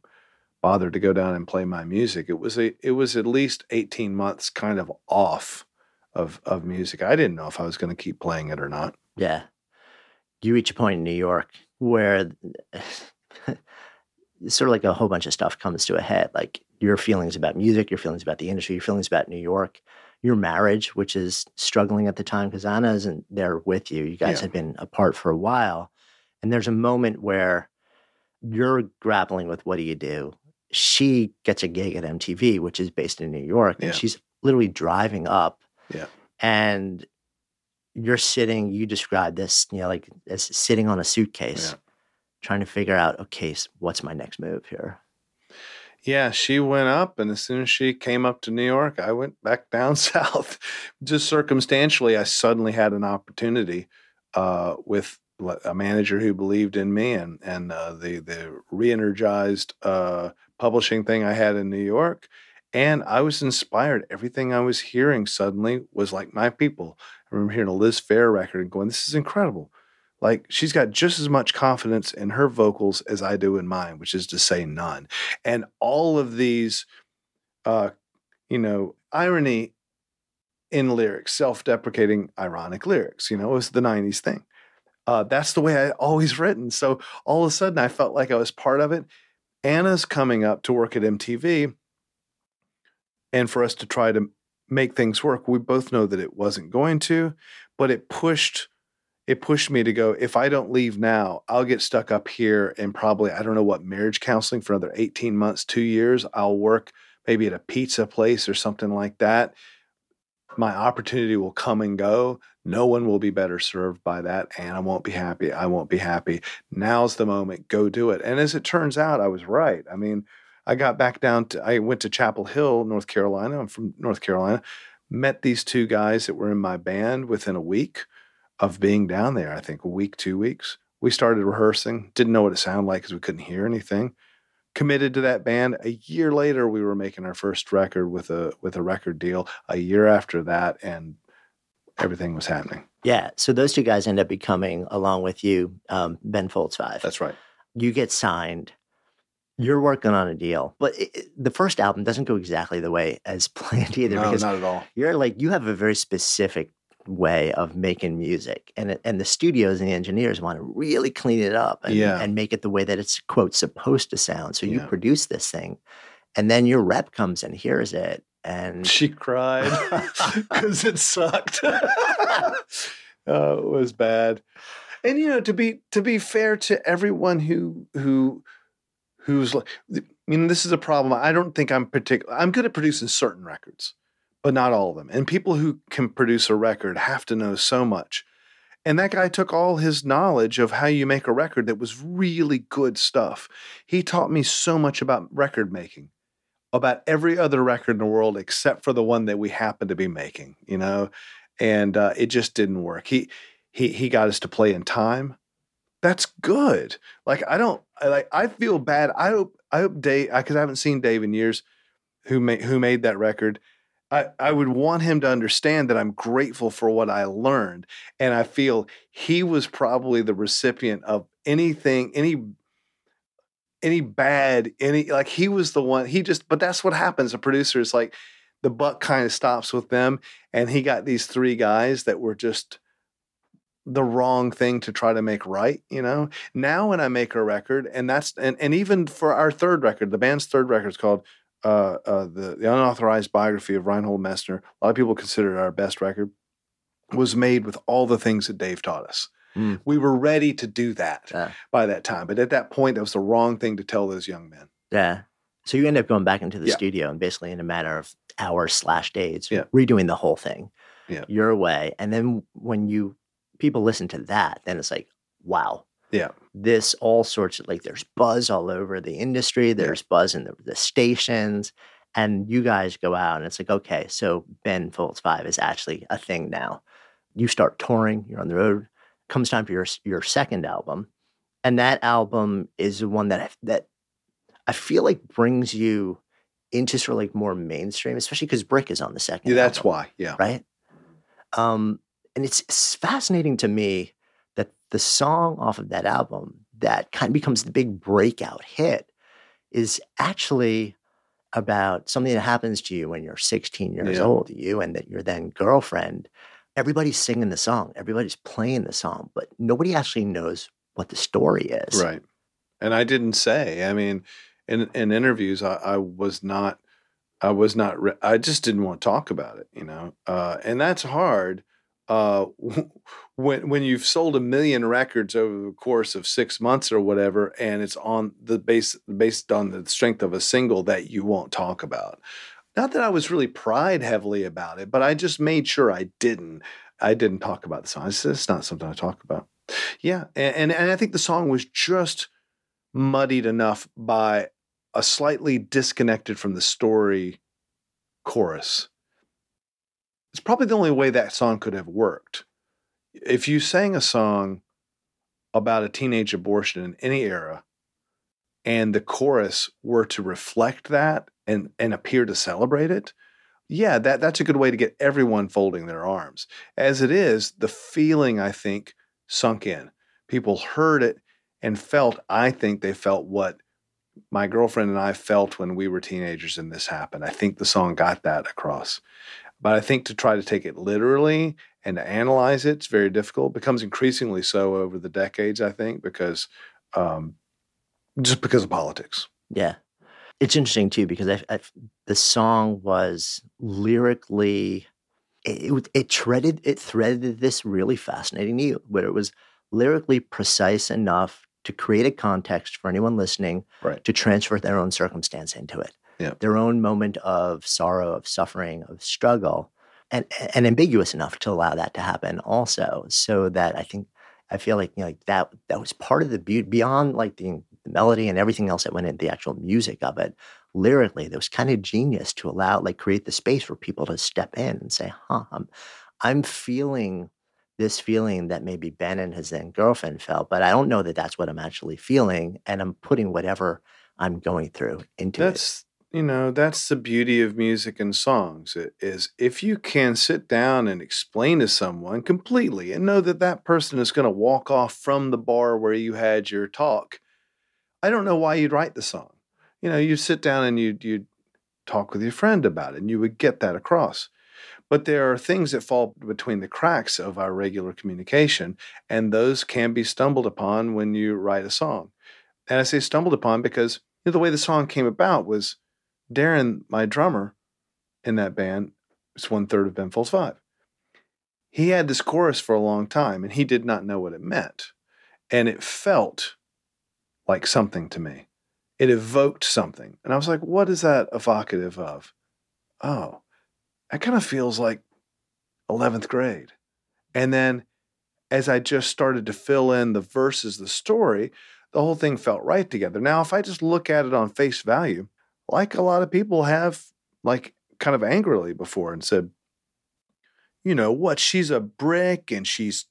bother to go down and play my music. It was a it was at least 18 months kind of off of of music. I didn't know if I was going to keep playing it or not. Yeah. You reach a point in New York where sort of like a whole bunch of stuff comes to a head. Like your feelings about music, your feelings about the industry, your feelings about New York, your marriage, which is struggling at the time because Anna isn't there with you. You guys Yeah. had been apart for a while. And there's a moment where you're grappling with what do you do? She gets a gig at MTV, which is based in New York, and Yeah. she's literally driving up. Yeah. And you're sitting, you describe this, you know, like as sitting on a suitcase, Yeah. trying to figure out, okay, what's my next move here? Yeah, she went up, and as soon as she came up to New York, I went back down south. Just circumstantially, I suddenly had an opportunity uh, with a manager who believed in me, and and uh, the the re-energized uh, publishing thing I had in New York, and I was inspired. Everything I was hearing suddenly was like my people. I remember hearing a Liz Phair record and going, "This is incredible." Like she's got just as much confidence in her vocals as I do in mine, which is to say none and all of these uh you know irony in lyrics self-deprecating ironic lyrics you know it was the 90s thing uh that's the way i always written so all of a sudden i felt like i was part of it anna's coming up to work at mtv and for us to try to make things work. We both know that it wasn't going to but it pushed it pushed me to go if i don't leave now i'll get stuck up here and probably i don't know what marriage counseling for another 18 months two years. I'll work maybe at a pizza place or something like that my opportunity will come and go. No one will be better served by that and i won't be happy. I won't be happy. Now's the moment. Go do it. And as it turns out i was right. I mean i got back down to i went to chapel hill north carolina. I'm from north carolina. Met these two guys that were in my band within a week of being down there. I think a week, two weeks. We started rehearsing, didn't know what it sounded like because we couldn't hear anything. Committed to that band. A year later, we were making our first record with a with a record deal. A year after that, and everything was happening. Yeah. So those two guys end up becoming, along with you, um, Ben Folds Five. That's right. you get signed. You're working on a deal, but it, the first album doesn't go exactly the way as planned either. No, because not at all. you're like you have a very specific way of making music, and and the studios and the engineers want to really clean it up and, Yeah. and make it the way that it's quote supposed to sound. So you Yeah. produce this thing, and then your rep comes and hears it, and She cried because it sucked. oh, it was bad. And you know, to be to be fair to everyone who who who's like, I mean, this is a problem. I don't think I'm particular. I'm good at producing certain records, but not all of them. And people who can produce a record have to know so much. And that guy took all his knowledge of how you make a record that was really good stuff. He taught me so much about record making about every other record in the world except for the one that we happen to be making, you know, and uh, it just didn't work. He he he got us to play in time. That's good. Like I don't I, like I feel bad. I hope I hope Dave because I haven't seen Dave in years who made who made that record. I, I would want him to understand that I'm grateful for what I learned. And I feel he was probably the recipient of anything, any any bad any like he was the one he just but that's what happens a producer is like the buck kind of stops with them and he got these three guys that were just the wrong thing to try to make right you know now when i make a record and that's and, and even for our third record the band's third record is called uh, uh, the, the unauthorized biography of reinhold messner a lot of people consider it our best record was made with all the things that dave taught us Mm. we were ready to do that by that time. But at that point, that was the wrong thing to tell those young men. yeah. So you end up going back into the Yeah. studio and basically in a matter of hours slash days, Yeah. redoing the whole thing your way. And then when you people listen to that, then it's like, wow, Yeah. this all sorts of like there's buzz all over the industry, there's buzz in the, the stations, and you guys go out and it's like, okay, so Ben Folds Five is actually a thing now. You start touring, you're on the road. Comes time for your your second album, and that album is the one that I, that I feel like brings you into sort of like more mainstream, especially because Brick is on the second. Yeah, that's album why. Yeah. right? Um, and it's, it's fascinating to me the song off of that album that kind of becomes the big breakout hit is actually about something that happens to you when you're 16 years Yeah. old, you and that your then girlfriend. Everybody's singing the song, everybody's playing the song, but nobody actually knows what the story is. Right. And I didn't say. I mean, in in interviews, I, I was not. I was not. Re- I just didn't want to talk about it. You know, uh, and that's hard. Uh, when when you've sold a million records over the course of six months or whatever, and it's on the base based on the strength of a single that you won't talk about. Not that I was really pride heavily about it, but I just made sure I didn't. I didn't talk about the song. Said, it's not something I talk about. Yeah. And, and, and I think the song was just muddied enough by a slightly disconnected from the story chorus. It's probably the only way that song could have worked. If you sang a song about a teenage abortion in any era and the chorus were to reflect that and, and appear to celebrate it, yeah, that, that's a good way to get everyone folding their arms. As it is, the feeling, I think, sunk in. People heard it and felt, I think they felt what my girlfriend and I felt when we were teenagers and this happened. I think the song got that across. But I think to try to take it literally and to analyze it, it's very difficult. It becomes increasingly so over the decades, I think, because um, just because of politics. Yeah. It's interesting too because I, I, the song was lyrically, it, it threaded it threaded this really fascinating needle where it was lyrically precise enough to create a context for anyone listening right. to transfer their own circumstance into it, yeah. their own moment of sorrow, of suffering, of struggle, and and ambiguous enough to allow that to happen also, so that I think I feel like you know like that that was part of the beauty beyond like the the melody and everything else that went into the actual music of it lyrically there was kind of genius to allow like create the space for people to step in and say huh i'm i'm feeling this feeling that maybe ben and his then girlfriend felt but i don't know that that's what i'm actually feeling and i'm putting whatever i'm going through into that's it. You know that's the beauty of music and songs is if you can sit down and explain to someone completely and know that that person is going to walk off from the bar where you had your talk I don't know why you'd write the song. You know, you sit down and you you talk with your friend about it, and you would get that across. But there are things that fall between the cracks of our regular communication, and those can be stumbled upon when you write a song. And I say stumbled upon because you know, the way the song came about was Darren, my drummer in that band, is one third of Ben Folds Five. He had this chorus for a long time, and he did not know what it meant, and it felt like something to me. It evoked something. And I was like, what is that evocative of? Oh, that kind of feels like 11th grade. And then as I just started to fill in the verses, the story, the whole thing felt right together. Now, if I just look at it on face value, like a lot of people have, like kind of angrily before and said, you know what, she's a brick and she's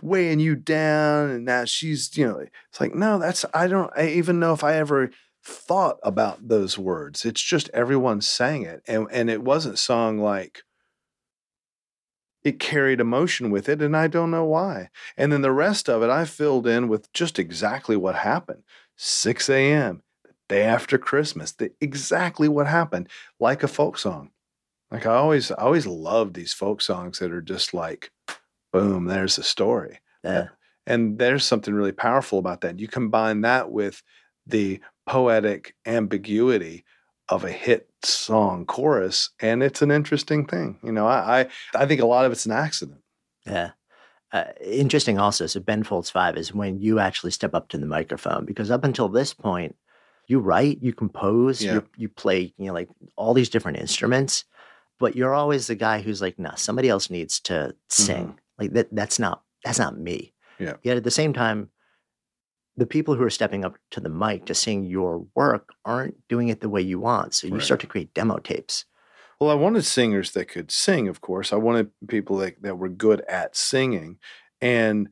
weighing you down and now she's you know it's like no that's i don't I even know if i ever thought about those words. It's just everyone sang it. And and it wasn't sung like it carried emotion with it and i don't know why. And then the rest of it i filled in with just exactly what happened. 6 a.m day after christmas the, exactly what happened like a folk song like i always i always love these folk songs that are just like boom, there's the story. Yeah. And there's something really powerful about that. You combine that with the poetic ambiguity of a hit song chorus, and it's an interesting thing. You know, I I, I think a lot of it's an accident. Yeah. Uh, interesting also. So Ben Folds Five is when you actually step up to the microphone because up until this point, you write, you compose, Yeah. you you play, you know, like all these different instruments, but you're always the guy who's like, nah, somebody else needs to sing. Mm-hmm. Like that that's not that's not me. Yeah. Yet at the same time, the people who are stepping up to the mic to sing your work aren't doing it the way you want. So you Right. start to create demo tapes. Well, I wanted singers that could sing, of course. I wanted people that, that were good at singing. And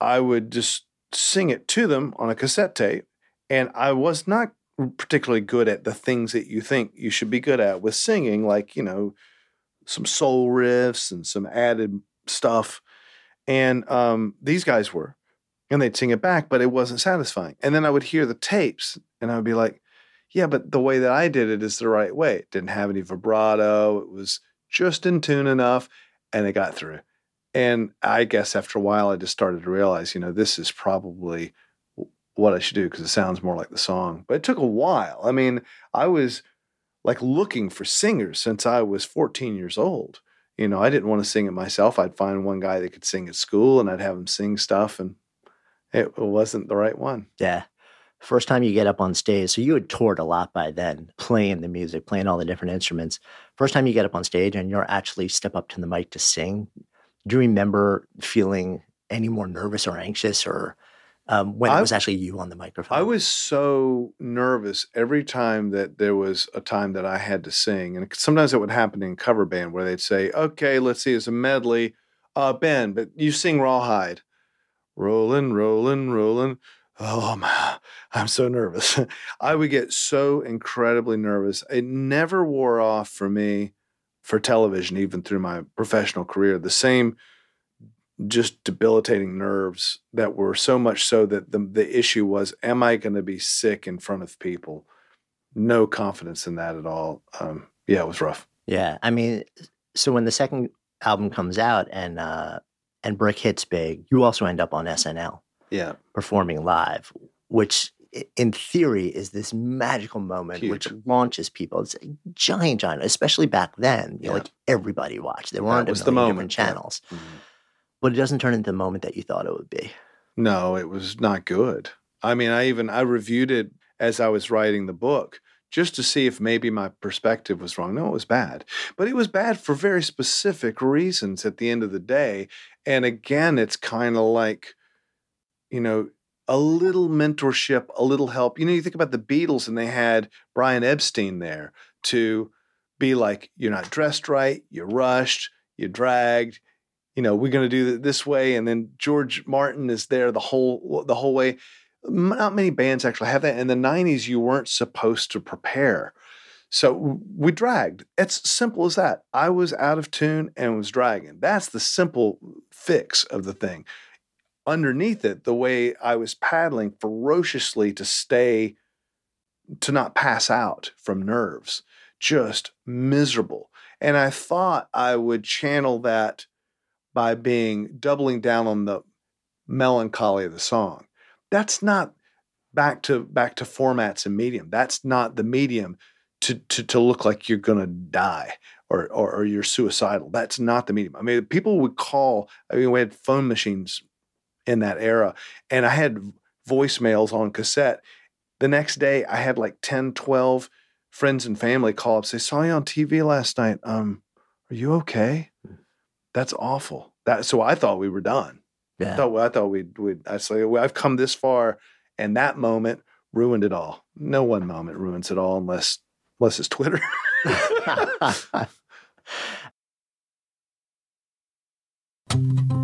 I would just sing it to them on a cassette tape. And I was not particularly good at the things that you think you should be good at with singing, like, you know, some soul riffs and some added stuff. And um, these guys were. And they'd sing it back, but it wasn't satisfying. And then I would hear the tapes and I would be like, yeah, but the way that I did it is the right way. It didn't have any vibrato. It was just in tune enough and it got through. And I guess after a while, I just started to realize, you know, this is probably what I should do because it sounds more like the song. But it took a while. I mean, I was like looking for singers since I was 14 years old. You know, I didn't want to sing it myself. I'd find one guy that could sing at school and I'd have him sing stuff, and it wasn't the right one. Yeah. First time you get up on stage, so you had toured a lot by then, playing the music, playing all the different instruments. First time you get up on stage and you're actually step up to the mic to sing, Do you remember feeling any more nervous or anxious or um, when I- it was actually you on the microphone? I was so nervous every time that there was a time that I had to sing. And sometimes it would happen in cover band where they'd say, okay, let's see, it's a medley. Uh, ben, but you sing Rawhide. Rolling, rolling, rolling. Oh, my, I'm so nervous. I would get so incredibly nervous. It never wore off for me for television, even through my professional career. The same just debilitating nerves that were so much so that the the issue was am I going to be sick in front of people? No confidence in that at all. Um, yeah, it was rough. Yeah, I mean, so when the second album comes out and uh, and Brick hits big, you also end up on SNL Yeah, performing live, which in theory is this magical moment which launches people. It's a giant, giant, especially back then. You know, Yeah. like everybody watched. There weren't was a the million moment, different yeah. channels, but it doesn't turn into the moment that you thought it would be. No, it was not good. I mean, I even I reviewed it as I was writing the book just to see if maybe my perspective was wrong. No, it was bad. But it was bad for very specific reasons at the end of the day. And again, it's kind of like you know, a little mentorship, a little help. You know, you think about the Beatles and they had Brian Epstein there to be like, you're not dressed right, you're rushed, you're dragged, you know, we're going to do it this way. And then George Martin is there the whole the whole way. Not many bands actually have that. In the 90s, you weren't supposed to prepare. So we dragged. It's simple as that. I was out of tune and was dragging. That's the simple fix of the thing. Underneath it, the way I was paddling ferociously to stay, to not pass out from nerves, just miserable. And I thought I would channel that by being doubling down on the melancholy of the song. That's not back to back to formats and medium. That's not the medium to to to look like you're gonna die or, or or you're suicidal. That's not the medium. I mean, people would call. I mean, we had phone machines in that era, and I had voicemails on cassette. The next day, I had like 10, 12 friends and family call up, say, "Saw you on TV last night. Um, are you okay?" That's awful. That so I thought we were done. I Yeah. thought I thought we'd we'd I say well, I've come this far, and that moment ruined it all. No one moment ruins it all unless unless it's Twitter.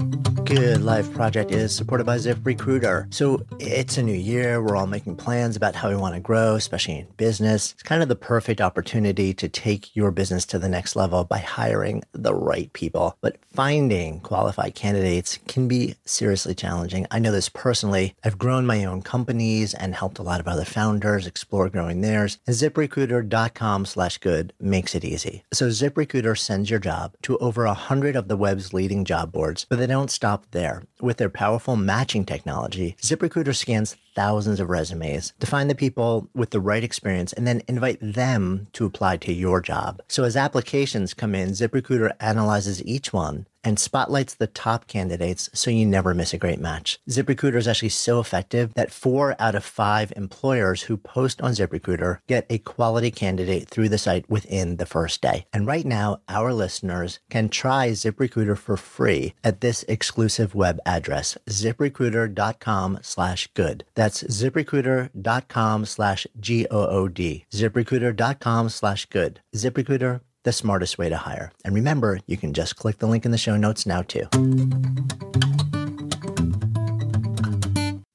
Good Life Project is supported by ZipRecruiter. So it's a new year. We're all making plans about how we want to grow, especially in business. It's kind of the perfect opportunity to take your business to the next level by hiring the right people. But finding qualified candidates can be seriously challenging. I know this personally. I've grown my own companies and helped a lot of other founders explore growing theirs. And ziprecruiter.com slash good makes it easy. So ZipRecruiter sends your job to over a hundred of the web's leading job boards, but they don't stop there. With their powerful matching technology, ZipRecruiter scans thousands of resumes to find the people with the right experience and then invite them to apply to your job. So as applications come in, ZipRecruiter analyzes each one and spotlights the top candidates so you never miss a great match. ZipRecruiter is actually so effective that four out of five employers who post on ZipRecruiter get a quality candidate through the site within the first day. And right now, our listeners can try ZipRecruiter for free at this exclusive web address, ziprecruiter.com slash good. That's ziprecruiter.com slash G-O-O-D. ZipRecruiter.com slash good. ZipRecruiter, the smartest way to hire. And remember, you can just click the link in the show notes now too.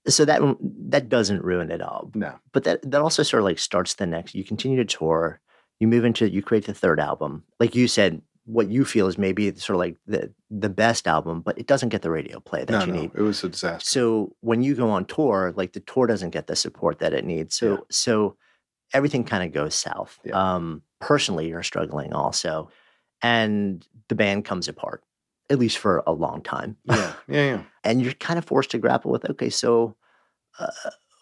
So that that doesn't ruin it all. no. But that that also sort of like starts the next. You continue to tour, you move into you create the third album. Like you said, what you feel is maybe sort of like the the best album, but it doesn't get the radio play that No, you no, need. it was a disaster. So when you go on tour, like the tour doesn't get the support that it needs. So Yeah. so everything kind of goes south. Yeah. Um, personally, you're struggling also, and the band comes apart, at least for a long time. yeah, yeah, yeah. and you're kind of forced to grapple with okay, so uh,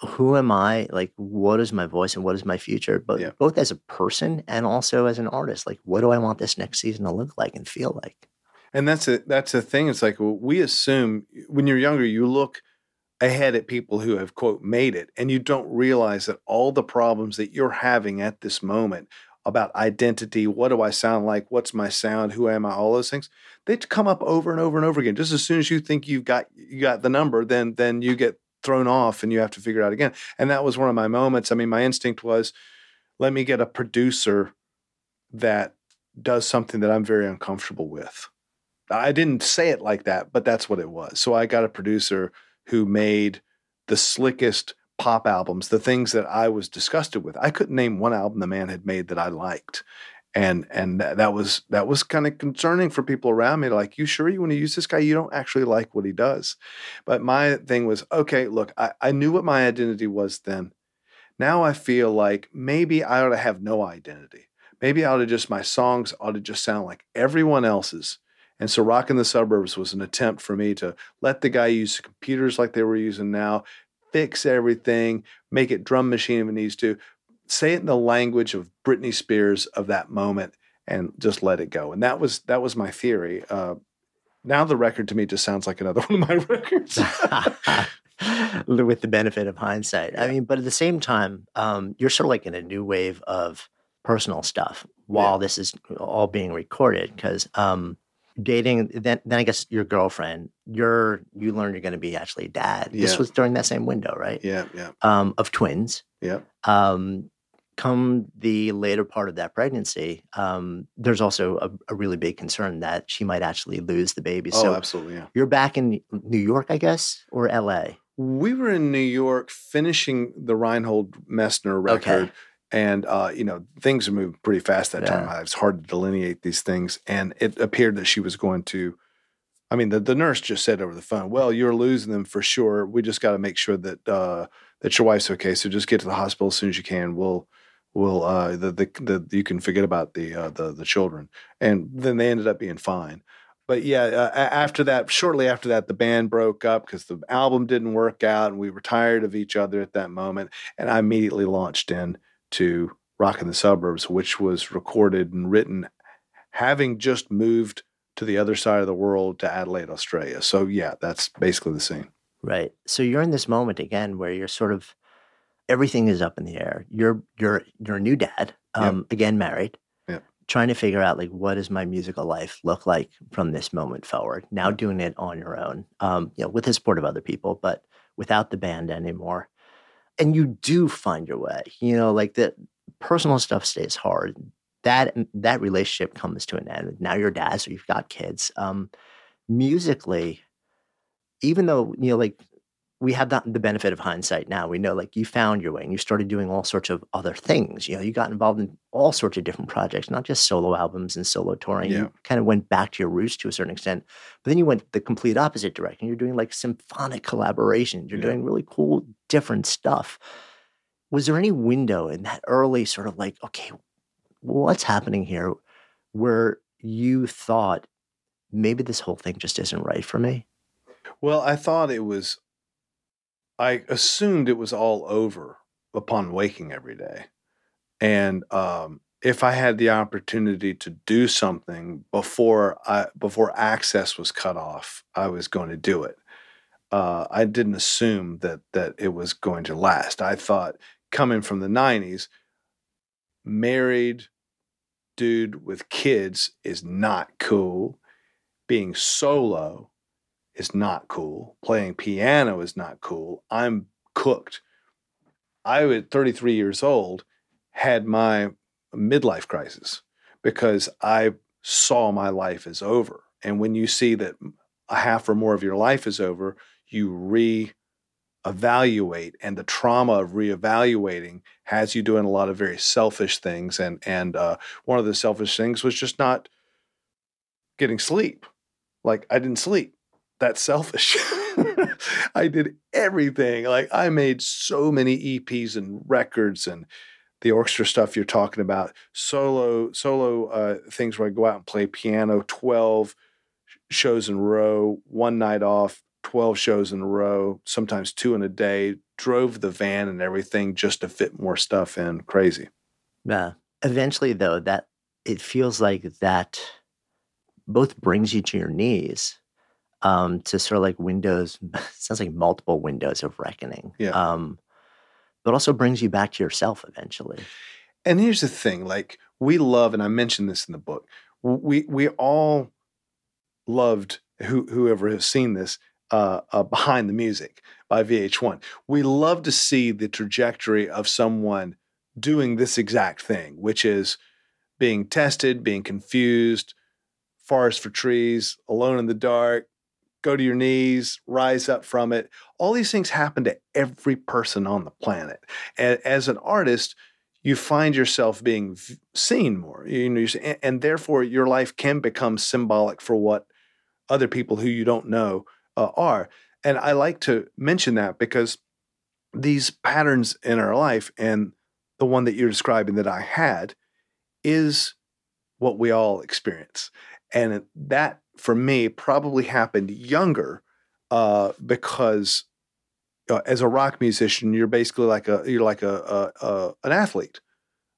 who am I? Like, what is my voice and what is my future? But Yeah. both as a person and also as an artist. Like, what do I want this next season to look like and feel like? And that's a that's a thing. It's like well, we assume when you're younger, you look ahead at people who have quote made it, and you don't realize that all the problems that you're having at this moment about identity. What do I sound like? What's my sound? Who am I? All those things. They come up over and over and over again. Just as soon as you think you've got you got the number, then then you get thrown off and you have to figure it out again. And that was one of my moments. I mean, my instinct was, let me get a producer that does something that I'm very uncomfortable with. I didn't say it like that, but that's what it was. So I got a producer who made the slickest pop albums, the things that I was disgusted with. I couldn't name one album the man had made that I liked. And and that, was that was kind of concerning for people around me. Like, you sure you want to use this guy? You don't actually like what he does. But my thing was, okay, look, I, I knew what my identity was then. Now I feel like maybe I ought to have no identity. Maybe I ought to just my songs ought to just sound like everyone else's. And so Rockin' the Suburbs was an attempt for me to let the guy use computers like they were using now, fix everything, make it drum machine if it needs to, say it in the language of Britney Spears of that moment, and just let it go. And that was that was my theory. Uh, now the record to me just sounds like another one of my records. With the benefit of hindsight, I mean, but at the same time, um, you're sort of like in a new wave of personal stuff while yeah. this is all being recorded because um, dating then then I guess your girlfriend, you're you learn you're going to be actually a dad. Yeah. This was during that same window, right? Yeah, yeah. Um, of twins. Yeah. Um, come the later part of that pregnancy, um, there's also a, a, really big concern that she might actually lose the baby. Oh, so absolutely. Yeah. You're back in New York, I guess, or L.A. We were in New York finishing the Reinhold Messner record. Okay and uh, you know things moved pretty fast that yeah. time. It's hard to delineate these things, and it appeared that she was going to. I mean, the, the nurse just said over the phone, "Well, you're losing them for sure. We just got to make sure that uh, that your wife's okay. So just get to the hospital as soon as you can. We'll we'll uh, the, the the you can forget about the uh, the the children." And then they ended up being fine. But yeah, uh, after that, shortly after that, the band broke up because the album didn't work out, and we were tired of each other at that moment. And I immediately launched in to Rockin' the Suburbs, which was recorded and written having just moved to the other side of the world to Adelaide, Australia. So yeah, that's basically the scene. Right. So you're in this moment again where you're sort of everything is up in the air. You're you're you're a new dad, um, yep. again married. Yep. Trying to figure out like what does my musical life look like from this moment forward. Now doing it on your own, um, you know, with the support of other people, but without the band anymore and you do find your way. You know, like the personal stuff stays hard. That that relationship comes to an end. Now you're dad, so you've got kids. Um, musically, even though you know, like we have that, the benefit of hindsight now. We know like you found your way and you started doing all sorts of other things. You know, you got involved in all sorts of different projects, not just solo albums and solo touring. Yeah. You kind of went back to your roots to a certain extent. But then you went the complete opposite direction. You're doing like symphonic collaborations. You're yeah. doing really cool, different stuff. Was there any window in that early sort of like, okay, what's happening here where you thought maybe this whole thing just isn't right for me? Well, I thought it was I assumed it was all over upon waking every day. And um, if I had the opportunity to do something before I before access was cut off, I was going to do it. Uh, I didn't assume that that it was going to last. I thought coming from the '90s, married dude with kids is not cool. Being solo is not cool. Playing piano is not cool. I'm cooked. I, at 33 years old, had my midlife crisis because I saw my life as over. And when you see that a half or more of your life is over, you re-evaluate, and the trauma of re-evaluating has you doing a lot of very selfish things. And and uh, one of the selfish things was just not getting sleep. Like I didn't sleep that selfish. I did everything. Like I made so many EPs and records and the orchestra stuff you're talking about, solo solo uh, things where I go out and play piano, twelve shows in a row, one night off, twelve shows in a row, sometimes two in a day. Drove the van and everything just to fit more stuff in. Crazy. Yeah. Eventually, though, that it feels like that both brings you to your knees um, to sort of like windows, sounds like multiple windows of reckoning. Yeah. Um, but also brings you back to yourself eventually. And here's the thing like we love, and I mentioned this in the book. We we all loved who, whoever has seen this uh, uh, behind the music by VH1. We love to see the trajectory of someone doing this exact thing, which is being tested, being confused, forest for trees, alone in the dark, go to your knees, rise up from it. All these things happen to every person on the planet. And as an artist, you find yourself being seen more, you know, and therefore your life can become symbolic for what other people who you don't know uh, are. And I like to mention that because these patterns in our life and the one that you're describing that I had is what we all experience. And that for me probably happened younger uh, because uh, as a rock musician, you're basically like a you're like a, a, a an athlete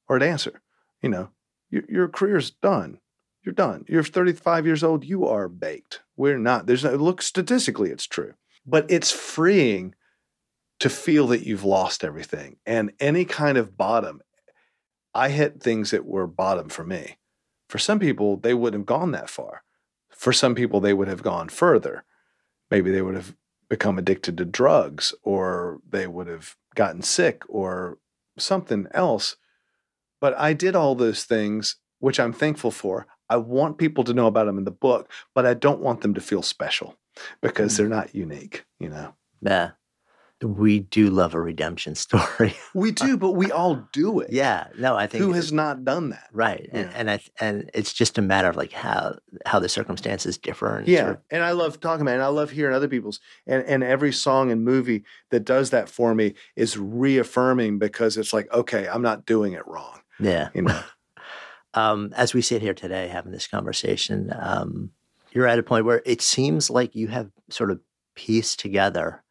or a dancer. You know, your, your career's done. You're done. You're 35 years old. You are baked. We're not. There's no look statistically, it's true, but it's freeing to feel that you've lost everything and any kind of bottom. I hit things that were bottom for me. For some people, they wouldn't have gone that far. For some people, they would have gone further. Maybe they would have become addicted to drugs or they would have gotten sick or something else. But I did all those things, which I'm thankful for. I want people to know about them in the book, but I don't want them to feel special because mm. they're not unique, you know? Yeah we do love a redemption story. we do, but we all do it. Yeah, no, I think who has not done that, right? Yeah. And and I and it's just a matter of like how how the circumstances differ. And yeah, and I love talking about, it, and I love hearing other people's, and and every song and movie that does that for me is reaffirming because it's like, okay, I'm not doing it wrong. Yeah, you know. Um, as we sit here today having this conversation, um, you're at a point where it seems like you have sort of pieced together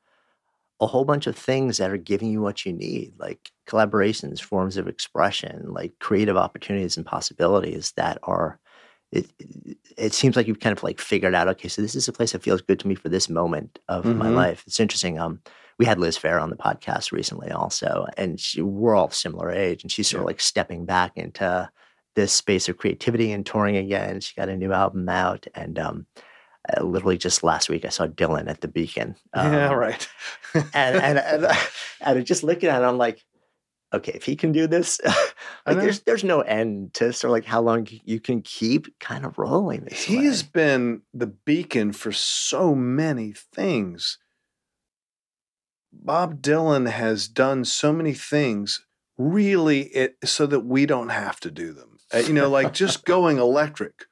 a whole bunch of things that are giving you what you need, like collaborations, forms of expression, like creative opportunities and possibilities that are. It, it seems like you've kind of like figured out okay so this is a place that feels good to me for this moment of mm-hmm. my life it's interesting um we had Liz Phair on the podcast recently also and she, we're all similar age and she's sort yeah. of like stepping back into this space of creativity and touring again she got a new album out and um uh, literally just last week I saw Dylan at the Beacon. Um, yeah, right. and, and, and and just looking at it, I'm like, okay, if he can do this, like there's there's no end to sort of like how long you can keep kind of rolling. He has been the beacon for so many things. Bob Dylan has done so many things really it so that we don't have to do them. Uh, you know, like just going electric.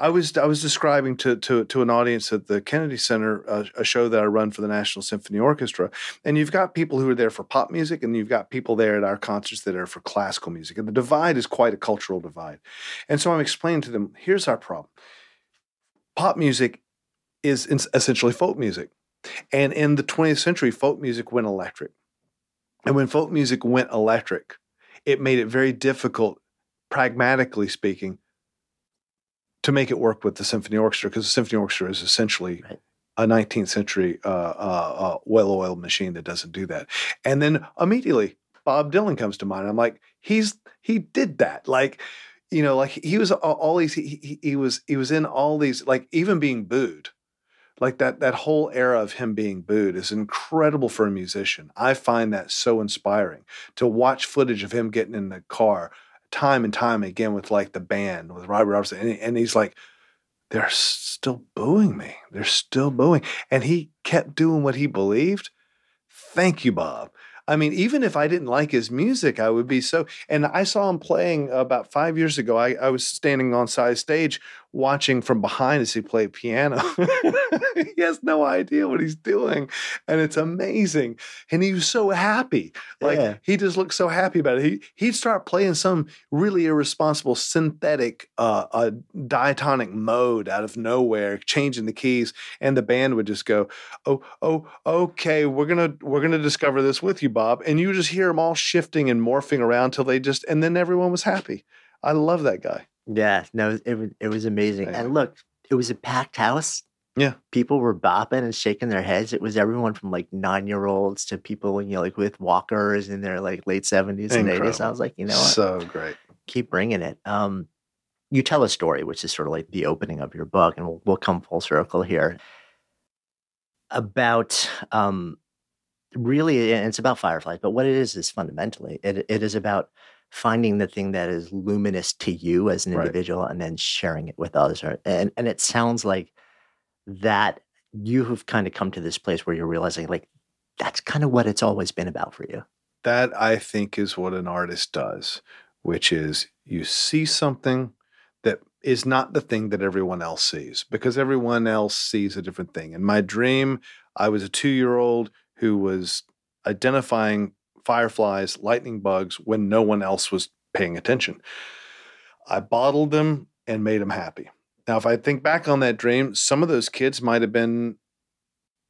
I was I was describing to to to an audience at the Kennedy Center uh, a show that I run for the National Symphony Orchestra, and you've got people who are there for pop music, and you've got people there at our concerts that are for classical music, and the divide is quite a cultural divide. And so I'm explaining to them, here's our problem: pop music is essentially folk music, and in the 20th century, folk music went electric, and when folk music went electric, it made it very difficult, pragmatically speaking to make it work with the symphony orchestra because the symphony orchestra is essentially right. a 19th century uh, uh, uh, well-oiled machine that doesn't do that. And then immediately Bob Dylan comes to mind. I'm like, he's he did that. Like, you know, like he was all these. He, he, he was he was in all these. Like even being booed. Like that that whole era of him being booed is incredible for a musician. I find that so inspiring to watch footage of him getting in the car time and time again with like the band with Robert Robertson, and, and he's like, they're still booing me. They're still booing, and he kept doing what he believed. Thank you, Bob. I mean, even if I didn't like his music, I would be so. And I saw him playing about five years ago. I, I was standing on side stage watching from behind as he played piano. he has no idea what he's doing. And it's amazing. And he was so happy. Like yeah. he just looked so happy about it. He he'd start playing some really irresponsible synthetic uh, uh, diatonic mode out of nowhere, changing the keys, and the band would just go, Oh, oh, okay, we're gonna we're gonna discover this with you, Bob. And you just hear them all shifting and morphing around till they just and then everyone was happy. I love that guy. Yeah, no, it was it was amazing. Yeah. And look, it was a packed house. Yeah. People were bopping and shaking their heads. It was everyone from like nine year olds to people, you know, like with walkers in their like late 70s and 80s. I was like, you know what? So great. keep bringing it. Um, you tell a story, which is sort of like the opening of your book, and we'll, we'll come full circle here about um, really, it's about fireflies, but what it is is fundamentally, it, it is about finding the thing that is luminous to you as an Right. individual and then sharing it with others. And, and it sounds like that you have kind of come to this place where you're realizing, like, that's kind of what it's always been about for you. that I think is what an artist does, which is you see something that is not the thing that everyone else sees because everyone else sees a different thing. In my dream, I was a two year old who was identifying fireflies, lightning bugs when no one else was paying attention. I bottled them and made them happy. Now, if I think back on that dream, some of those kids might have been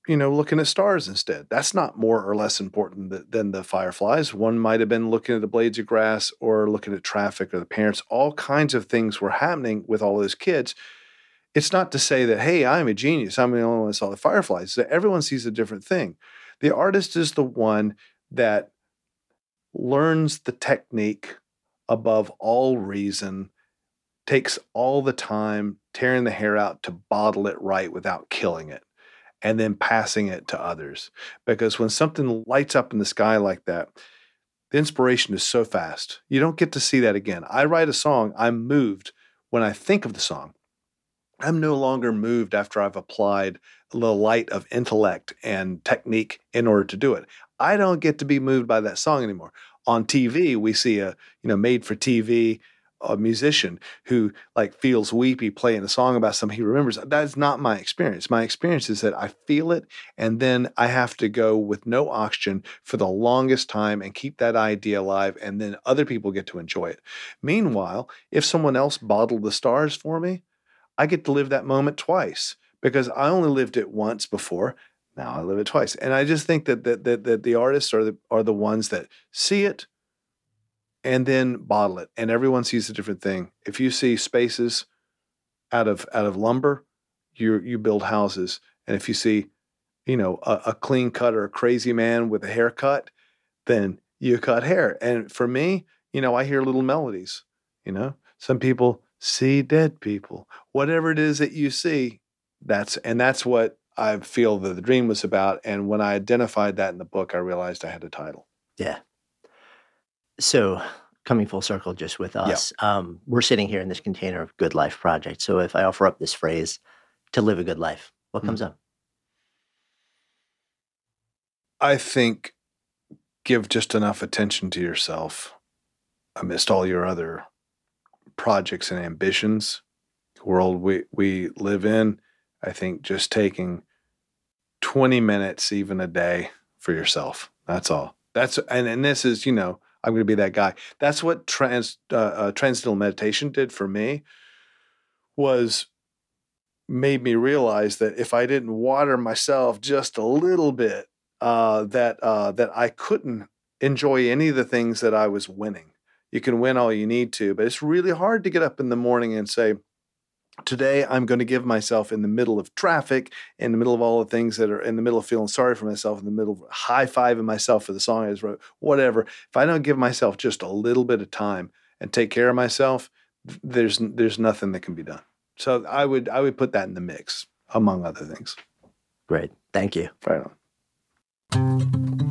you know, looking at stars instead. That's not more or less important th- than the fireflies. One might have been looking at the blades of grass or looking at traffic or the parents. All kinds of things were happening with all those kids. It's not to say that, hey, I'm a genius. I'm the only one that saw the fireflies. So everyone sees a different thing. The artist is the one that learns the technique above all reason, takes all the time tearing the hair out to bottle it right without killing it and then passing it to others. Because when something lights up in the sky like that, the inspiration is so fast. You don't get to see that again. I write a song, I'm moved when I think of the song. I'm no longer moved after I've applied the light of intellect and technique in order to do it. I don't get to be moved by that song anymore. On TV, we see a, you know, made for TV a musician who like feels weepy playing a song about something he remembers. That's not my experience. My experience is that I feel it and then I have to go with no oxygen for the longest time and keep that idea alive and then other people get to enjoy it. Meanwhile, if someone else bottled the stars for me, I get to live that moment twice because I only lived it once before. Now I live it twice. And I just think that that that, that the artists are the are the ones that see it and then bottle it. And everyone sees a different thing. If you see spaces out of out of lumber, you you build houses. And if you see, you know, a, a clean cut or a crazy man with a haircut, then you cut hair. And for me, you know, I hear little melodies. You know, some people see dead people. Whatever it is that you see, that's and that's what I feel that the dream was about. And when I identified that in the book, I realized I had a title. Yeah. So coming full circle just with us, um, we're sitting here in this container of Good Life Project. So if I offer up this phrase, to live a good life, what Hmm. comes up? I think give just enough attention to yourself amidst all your other projects and ambitions. The world we, we live in, I think just taking 20 minutes even a day for yourself. That's all. That's and, and this is, you know, I'm going to be that guy. That's what trans uh, uh, transcendental meditation did for me was made me realize that if I didn't water myself just a little bit, uh, that uh, that I couldn't enjoy any of the things that I was winning. You can win all you need to, but it's really hard to get up in the morning and say, "Today I'm going to give myself in the middle of traffic, in the middle of all the things that are in the middle of feeling sorry for myself, in the middle of high fiving myself for the song I just wrote, whatever." If I don't give myself just a little bit of time and take care of myself, there's there's nothing that can be done. So I would I would put that in the mix among other things. Great. Thank you. Right on.